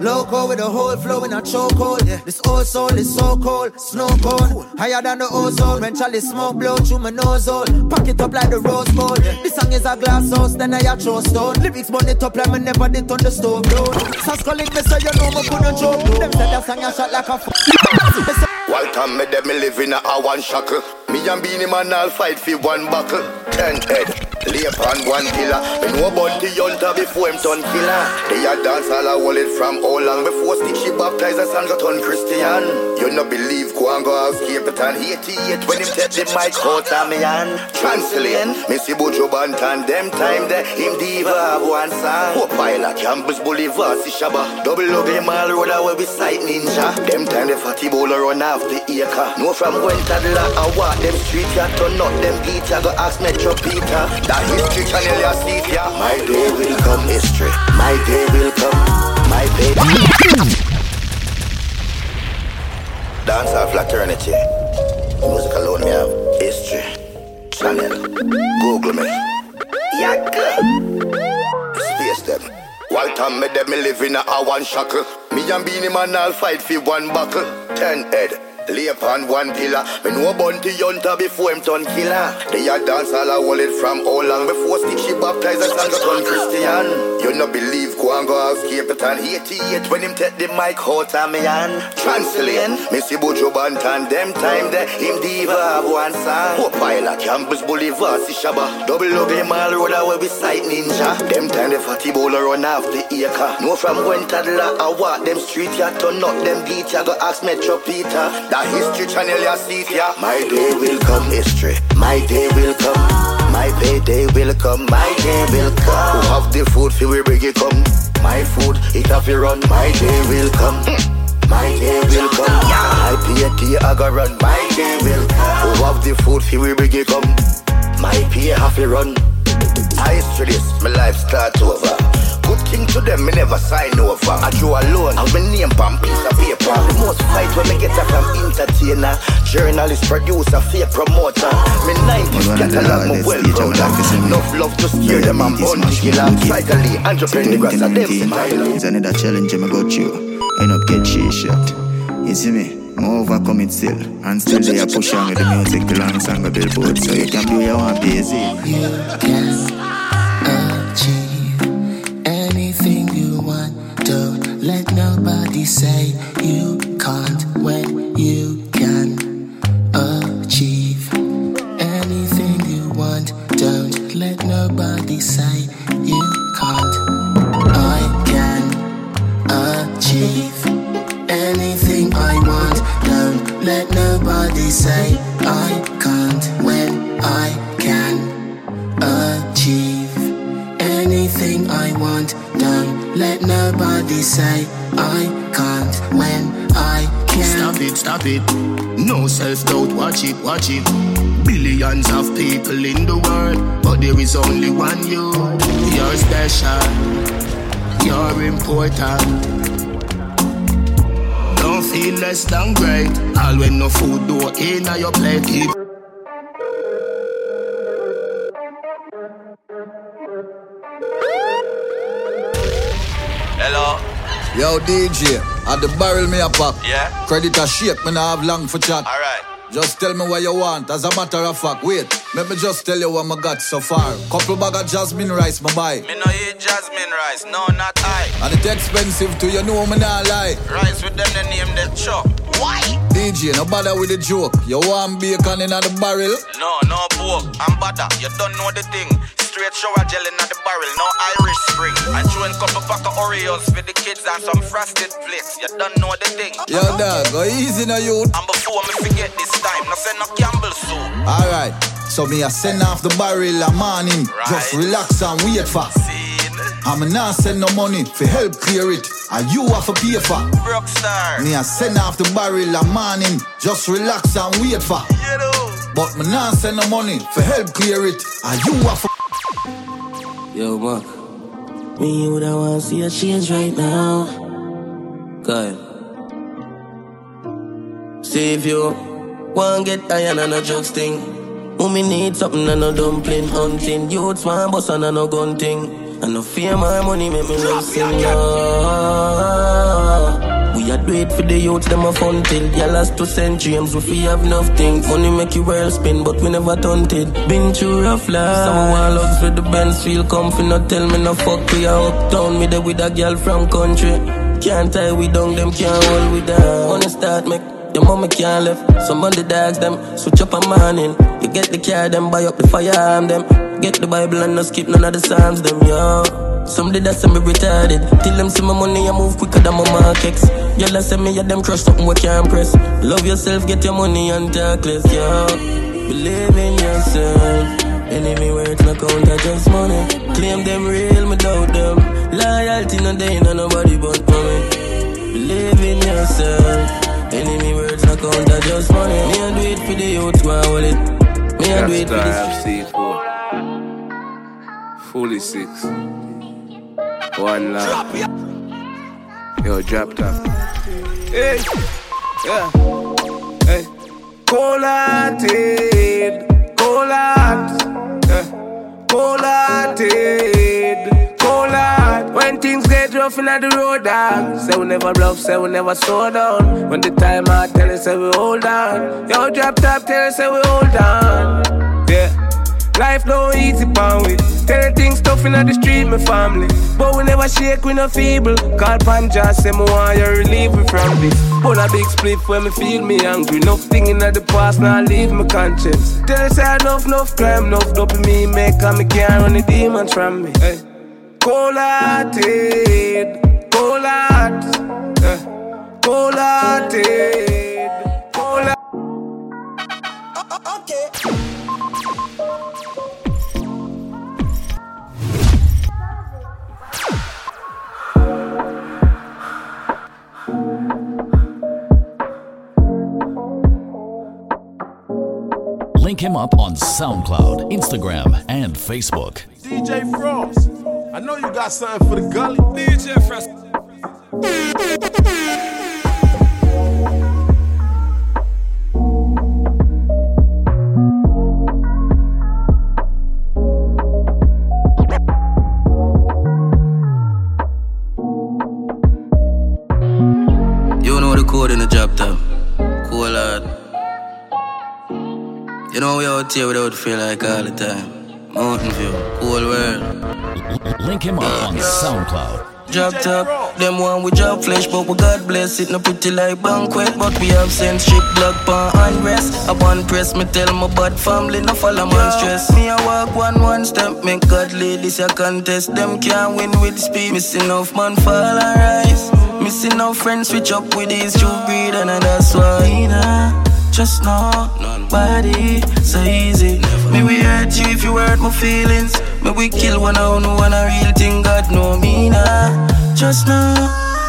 Loco with a whole flow in a chokehold. Yeah. This soul is so cold, snow cone. Higher than the ozone. When Charlie smoke blow through my nose hole. Pack it up like the rose bowl. Yeah. This song is a glass house, then I a throw stone. Lyrics burn it up like me never did on the stove. Saska link me so you know me couldn't joke. Them said that song a shot like a f- time me them me live in a one shackle. Me and Beenie Man all fight for one buckle. Ten head, lay upon one pillar. Me know about the hunter before him turn killer. They a dance all a it from how long before stick she baptize us and got turn Christian. You no believe go and go out Cape Town 88 when him take the mic out of me hand. Translate, me see Buju Banton them time there him diva have one song. Hope pilot campus Boulevard see Shabba. Double ugly mall road away beside ninja. Them time the fatty bowler run off the acre. No from when toddler I walk them street ya turn up them beat ya go ask Metro Peter. That history channel ya see ya. My day will come history. My day will come. My day. Dance of fraternity. Music alone me have history. Channel. Google me. Yaka. Space them. Time me them me live in a one shackle. Me and Beenie Man all fight for one buckle. Ten head. Lay upon one pillar. Me know bounty hunter before him turn killer. They a dance all a hold from how long before stick she baptize us and go turn Christian. You no believe go and go Cape Town 88 when him take the mic out of me hand. Translate, me see Buju Banton them time there him diva have one song. Pilot campus Boulevard see Shabba. Double ugly mall road away beside Ninja. Them time the fatty bowler run off the acre. No from when toddler I walk them street ya turn up them beat ya go ask Metro Peter. That history channel ya see it ya. My day will come history. My day will come. My payday will come. My day will come. Who have the food fi we bring it come. My food it have to run. My day will come. Hmm. My day will come. I pay I go run. My day will come. Who have the food fi we bring it come. My pay have to run. I history this, my life start over. Good thing to them, me never sign over. I drew alone, I'll be name on piece of paper. The most fight when me get her from entertainer, journalist, producer, fake promoter. Me 90s catalog, me well proud of. Enough love to scare them and bun to killer. Cycling, entrepreneurs, and them say Tyler. It's another challenge I go through. End up get shit shot. You see me? I overcome it still. And still they are pushing with the music till long song a billboard. So you can do your own busy. You can let nobody say you can't when you can achieve anything you want. Don't let nobody say you can't. I can achieve anything I want. Don't let nobody say I let nobody say I can't when I can. Stop it, stop it. No self doubt, watch it, watch it. Billions of people in the world, but there is only one you. You're special, you're important. Don't feel less than great. All when no food do in your plate. Yo, DJ, at the barrel me a pop. Yeah. Credit a shake, me nah have long for chat. Alright. Just tell me what you want, as a matter of fact. Wait, let me just tell you what I got so far. Couple bag of jasmine rice, my buy. Me no eat jasmine rice, no, not I. And it expensive to you know me not lie. Rice with them, they name the chop. Why? DJ, no bother with the joke. You want bacon in the barrel? No, no pork, I'm butter. You don't know the thing. Straight shower gel in the barrel, no Irish spring. And chewing couple pack of Oreos for the kids and some frosted flakes. You don't know the thing. Yo, dog, go easy now, you. And before me forget this time, no send no Campbell soup. Alright, so me a send off the barrel a morning. Just relax and wait for. I'm not send no money for help clear it. And you have to pay for. Rockstar. Me a send off the barrel a morning. Just relax and wait for. But me not send no money for help clear it. And you have to. Yo, Mark. Me, you don't want to see a change right now. God. See if you want get iron and a drugs thing. Me need something and no dumpling hunting. Youths want bust and a no gun thing. And no fear my money make me love sing. Yeah. A do it for the youths, them a fun till. Yeah, last two centuries, we fee have nothing. Money make you world spin, but we never taunted. Been through rough life. Some want lugs with the Benz, feel comfy. No tell me no fuck, we are uptown. Me there with a girl from country. Can't tie we down, them can't hold we down. Wanna start make your mama can't left. Some of the them switch up a morning. You get the car, them buy up the firearm them. Get the Bible and no skip none of the Psalms them, yo. Some did that say me retarded. Till them see my money, I move quicker than my markets. Y'all say me, yeah, them crush something we can't press. Love yourself, get your money and talk less, yo. Believe in yourself. Enemy words no count, I just money. Claim them real, me doubt them. Loyalty no day, no nobody but me. Believe in yourself. Enemy words no count, I just money. Me and do it for the youth, who hold it. Me and do it for the FC4. Fully six. One love. Yo, drop top. Hey, yeah, hey. Cold-hearted, cold-heart, yeah. Cold-hearted, cold-heart. When things get rough in the road, dog. Say we never bluff, say we never slow down. When the time I tell you, say we hold on. Yo, drop top, tell you, say we hold on. Yeah. Life no easy pan with. Tell things tough in the street, my family. But we never shake, we no feeble. Call Panja, say me want you relieve me from this. Pull a big split when me feel me angry. Nothing in the past, now leave my conscience. Tell say enough, enough crime, enough dope me make, and me can't run the demons from me. Eh. Hey. Cold-hearted, cold-heart, yeah. cold-hearted, cold-heart. Oh, oh, okay. Link him up on SoundCloud, Instagram, and Facebook. DJ Frost. I know you got something for the gully. DJ Frost. Know we out without feel like all the time. Mountain View, cool world. Link him up on SoundCloud. Drop top, them one we drop flesh, but we God bless it. No pretty like banquet, but we have sent ship block pan unrest. I one press, me tell my bad family, no follow man stress. Me I walk one one step, make God lead this a contest. Them can't win with speed, missing off man fall and rise. Missing off friends, switch up with these true breed, and that's why. Just know, nobody so easy. Me we hurt you if you hurt my feelings. Me we kill one out, no one a real thing. God know me nah. Just know,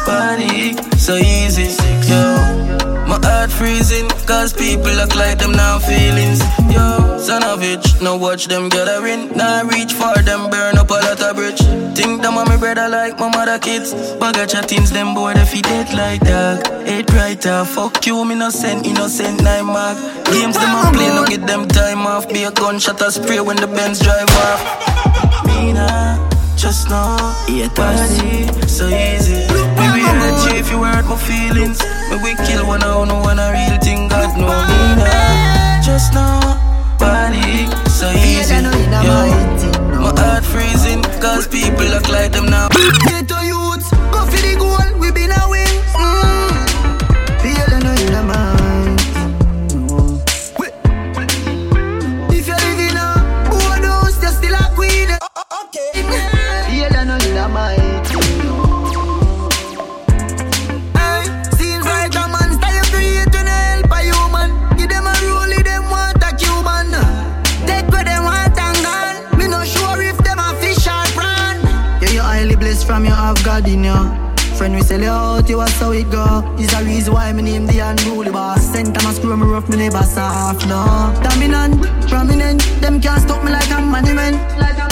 body so easy. Yo, my heart freezing, cause people act like them now feelings. Yo, son of bitch, now watch them gathering. Now reach for them, burn up a lot of bridge. Think them on my brother like my mother kids. Bugger chattings, them boy, they feed it like dog. Eight writer, fuck you, me no send innocent nine mark. Games them a play, no get them time off. Be a gunshot or spray when the Benz drive off. Me nah, just know, yeah, body so easy. We if you hurt my feelings. Me we kill one out, no one a real thing. God know me nah, just know, body so easy. Yo, my heart freezing, cause people look like them now. Ghetto youths, go for the goal, we been a friend, we sell you out, you was how it go. Is a reason why me name the unruly boss. Center my screw me rough, me never soft, no. Dominant, prominent, them can't stop me like a monument. Like a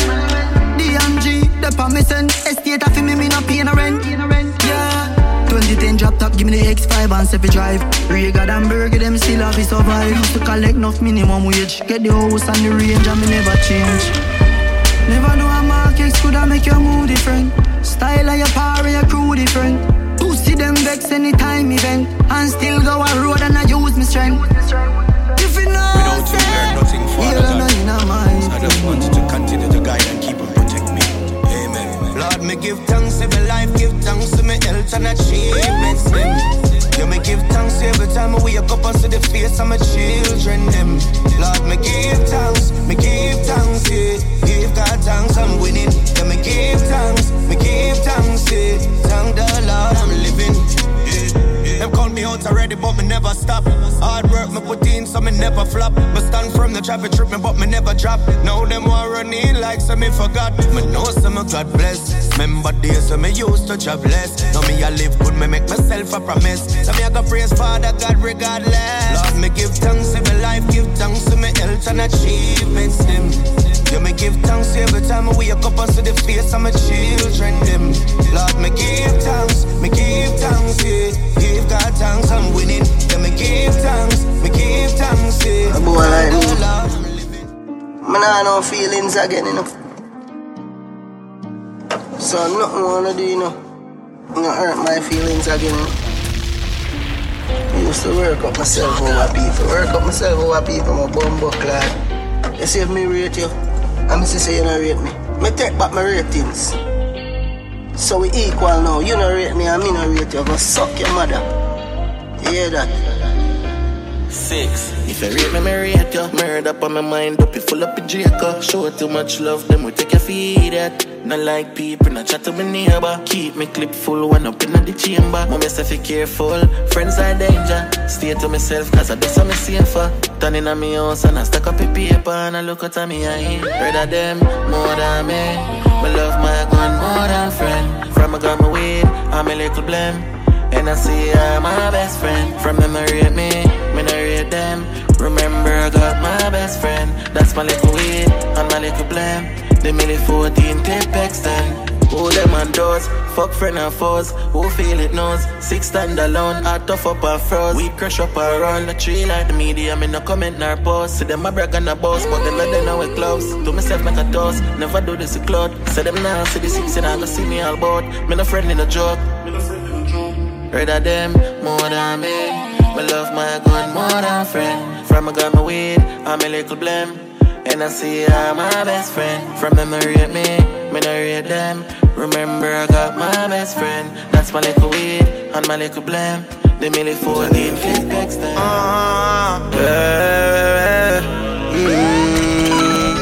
DMG, the permission, estate of me, me no pay no rent. Yeah. 2010 drop top, give me the X5 and 7 drive. Rega and Burger, them still have to survive. Used to collect enough minimum wage. Get the house and the range, and me never change. Never know a market could I make your mood different. Style of your power, your crew different. Pussy them vex anytime event. And still go a road and I use my strength. If you know Without you, we're nothing for Feel no in a mind. I just wanted to continue to guide and keep and protect me. Amen. Lord, me give thanks every life, give thanks to me health and achievements. Them. Yeah, me give thanks every time I wake up and see the face of my children. Them. Lord, me give thanks, me give thanks, yeah. Give God thanks, I'm winning. Yeah, me give thanks, me give thanks, yeah. Thank the Lord, I'm living. Yeah. Them call me out already, but me never stop. Hard work me put in, so me never flop. Me stand from the traffic trip me, but me never drop. Now them want run in like some me forgot. Me know some me God bless. Remember days when me used to jobless. Now me I live good, me make myself a promise. So me I go praise Father God regardless. Lord, me give thanks every life, give thanks to me health and achievements. Them. Yeah, me give thanks every time I wake up and see the face of my children. Them. Lord, me give thanks, me give thanks, yeah. Give God thanks, I'm winning. Yeah, me give thanks, me give thanks, yeah. A boy like me. I'm. Man, I no feelings again, you know. So nothing wanna do, you know. Not hurt my feelings again. You know? I used to work up myself over people. Work up myself over people, my bumbo clad. You see if me rate you, I'm see say you not rate me. Me take back my ratings. So we equal now. You not rate me and me not rate you. Go suck your mother. You hear that? Six. If you rate me, me rate you. Murder up on my mind, up, you full up with Draco. Show too much love, them we take your feed at. Not like people, not chat to my neighbor. Keep me clip full, one up in the chamber. Mommy say fi careful, friends are danger. Stay to myself, cause I do some safer. Turning on me house and I stack up a paper and I look at me eye. Rather them more than me. Me love my gun more than friend. From a got my weed, I'm a little blame. And I see her my best friend. From I rate me, rate them. Remember, I got my best friend. That's my little weed and my little blame. The milli 14 tape extend. Who them and doors, fuck friend and foes. Who feel it knows? Six stand alone, I tough up and froze. We crush up around the tree like the media. Me no comment nor post. See them a brag and a boss, but them not they know we close. To myself make a toast, never do this with cloud. Say them now, see the six and I go see me all bout. Me no friend in a joke. Rather them more than me. Me love my gun more than friend. From I got my weed, I'm a little blame. And I see her my best friend. From them rate me, me no rate them. Remember I got my best friend. That's my little weed and my little blame. The milli 14 flip extend. Uh, yeah, mm,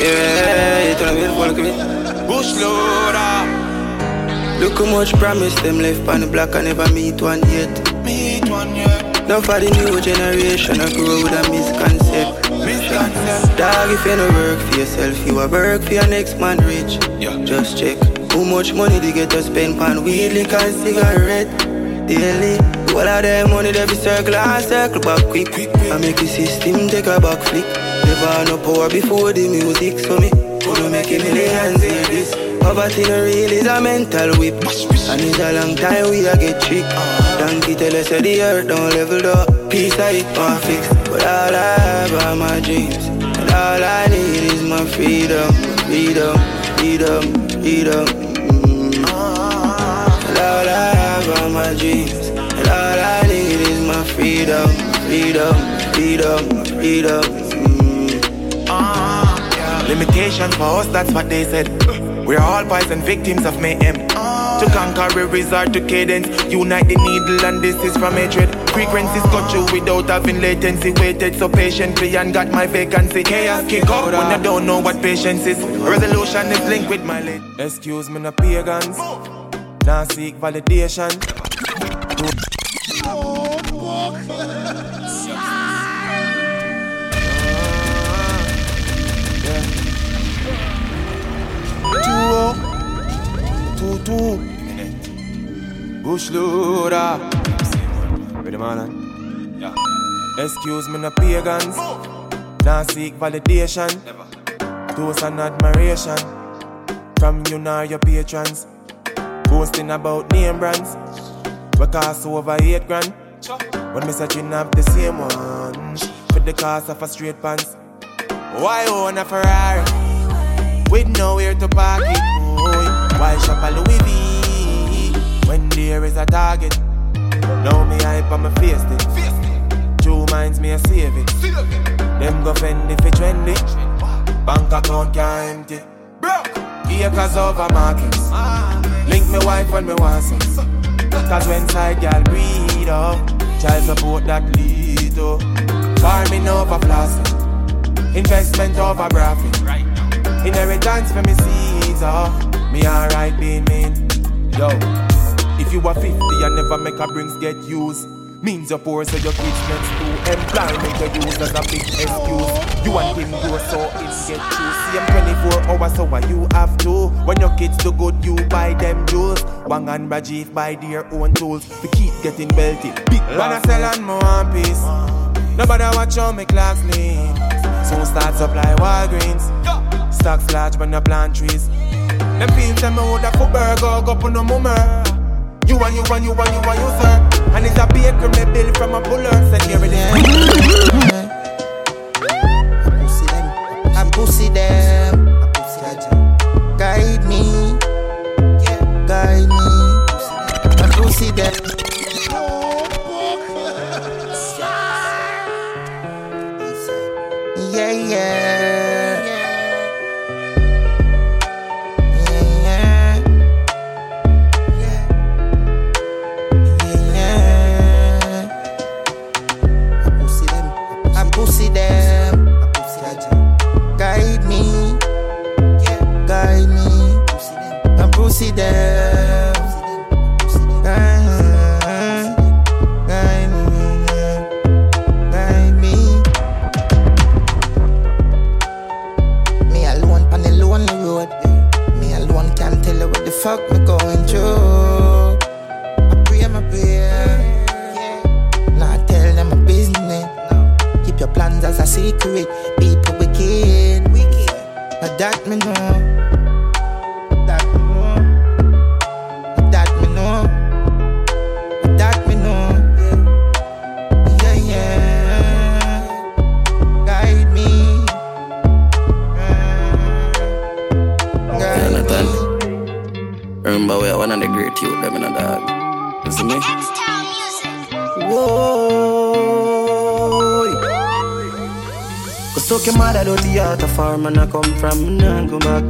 yeah, you tryna get one of Bush loader. Look how much promise them left on the block. I never meet one yet. Meet one yet. Now for the new generation, I grow with a misconception. Dog, if you no work for yourself, you a work for your next man rich. Yeah. Just check how much money they get to spend on weed, liquor, and cigarette daily. All of them money they be circle and circle back quick. I make the system take a back flick. Never had no power before the music, so me couldn't make a millions hear this. Poverty no real is a mental whip, and it's a long time we a get tricked. Donkey tell us that the earth don't level up. Peace I want fix, but all I have are my dreams, and all I need is my freedom, freedom, freedom, freedom. And all I have are my dreams, and all I need is my freedom, freedom, freedom, freedom. Mm. Limitations for us, that's what they said. We're all poison victims of mayhem. To conquer, we resort to cadence. Unite the needle, and this is from hatred. Frequencies cut you without having latency. Waited so patiently and got my vacancy. Chaos kick up when you don't know what patience is. Resolution is linked with my late. Excuse me, no pagans. Now seek validation. Two, two, two. Bush loader. Ready, man? Yeah. Excuse me, no pagans. Now seek validation. Toast and admiration. From you nor your patrons. Boasting about name brands. We cost over eight grand. When me searching have the same one. For the cost of a straight pants. Why own a Ferrari? With nowhere to park it, boy. Why shop a Louis V? When there is a target. Now me hype on my face it. Two minds me a save it. Them go fend if it trendy. Bank account can't empty. Acres over markets. Link me wife when me want some. Cause when side girl breed up, child support that lead up. Farming over plastic, investment over profit. Inheritance for me seeds up. Me alright being mean. Yo, if you are 50 and never make a brings get used. Means you're poor, so your kids next to employment you use as a big excuse. You and him go so it get true. See I'm 24 hours, so why you have to? When your kids do good, you buy them jewels. Wang and Rajiv buy their own tools. We keep getting belted. Big I sell and more one piece. Nobody watch on me clocks clean. Soon start supply Walgreens. Stocks large, when no plant trees. Them feel them me woulda for burger, go put no mummer. You and you and you and you and you, sir. And it's a baker me bill from a buller. Said here it is. I pussy them. I pussy them. I pussy them. Guide me. Yeah. Guide me. I pussy them. What the fuck me going through. I pray my prayer. Not tell them my business. Keep your plans as a secret. Me? Whoa. Cause so your mother do the art of farm and I come from, nah go back.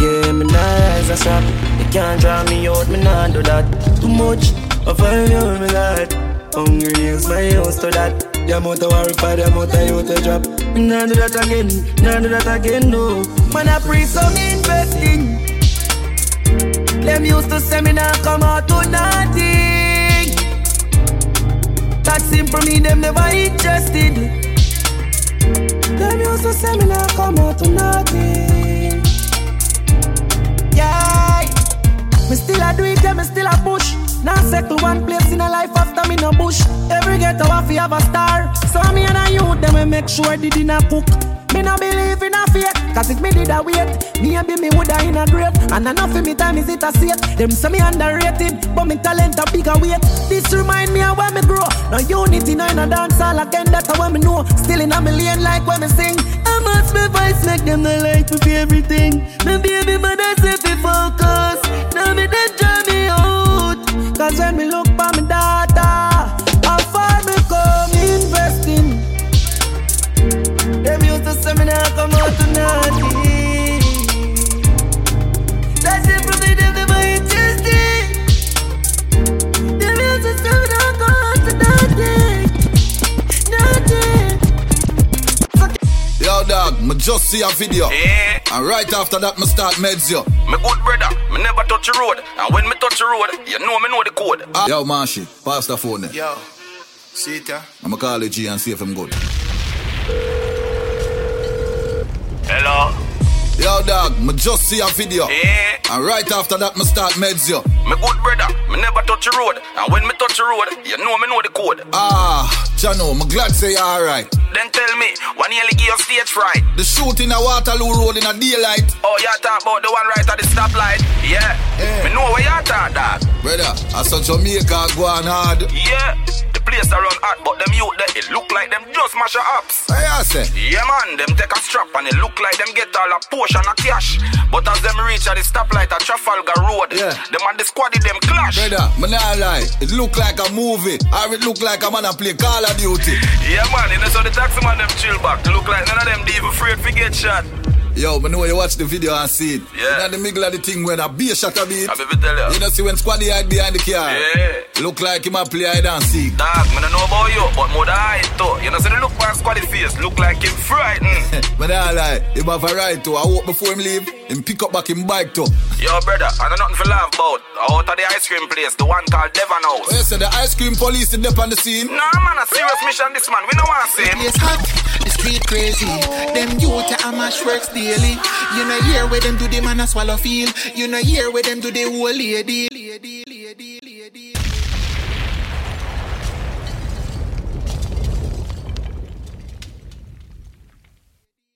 Yeah, me nah rise a shop. You can't draw me out, me nah do that. Too much of I know me that. Hungry is my house to that. The amount worry for the amount of you to drop. Me nah do that again, nah do that again, no. Man, I pray some investing. Them used to say me nah come out to nothing. That simple me, them never interested. Them used to say me nah come out to nothing. Yeah, me still a do it, yeah, me still a push. Now settle one place in a life after me no bush. Every ghetto have have a star. So me and a youth, them we make sure the dinner cook. Me no believe in a fake, cause if me did a wait, me and be me woulda in a grave. And enough of me time is it a safe. Them say me underrated, but me talent a bigger weight. This remind me of when me grow. No unity, no in a dance all again, that's what me know. Still in a million like when me sing. I must my voice make them like me for everything. Me baby mother say fi focus. Now me they draw me out. Cause when me look for me daughter, just see a video. Yeah. And right after that, me start meds you. Me good brother, me never touch the road. And when me touch the road, you know me know the code. Ah. Yo, Marshy, pass the phone there. Yo, see it ya? I'ma call the G and see if I'm good. Hello. Yo, dog, me just see a video. Yeah. And right after that, me start meds you. Me good brother, me never touch the road. And when me touch the road, you know me know the code. Ah, Jano, me glad say you alright. Then tell me, when you give your stage fright? The shooting a Waterloo Road in a daylight. Oh, you talk about the one right at the stoplight? Yeah. Yeah. Me know where you talk, dog. Brother, I saw Jamaica go on hard. Yeah. Place around hot, but them youth there, it look like them just mash your ups. I say. Yeah, man, them take a strap and it look like them get all a portion of cash. But as them reach at the stoplight at Trafalgar Road, Yeah. them and the squaddy them clash. Brother, man not lie. It look like a movie. Or it look like a man a play Call of Duty. Yeah, man, you know, so the taxi man them chill back. Look like none of them they even afraid to get shot. Yo, me know you watch the video and see it. Yeah. In the middle of the thing when a beer shot a beat. I be tell you. You know see when squaddy hide behind the car. Yeah. Look like him a play hide and seek. Dog, me don't know about you, but more than I too. You know, so the look man squaddy face look like him frightened. Me not lie. Him have a right to. I hope before him leave, him pick up back him bike too. Yo, brother, I know nothing to laugh about. Out of the ice cream place, the one called Devon House. You say the ice cream police is up on the scene? Nah, man, a serious mission this man. We don't want to see him. It's hot, the street crazy. Them youth a mash works daily. You know hear where them do the man a swallow feel. You know hear where them do the whole lady.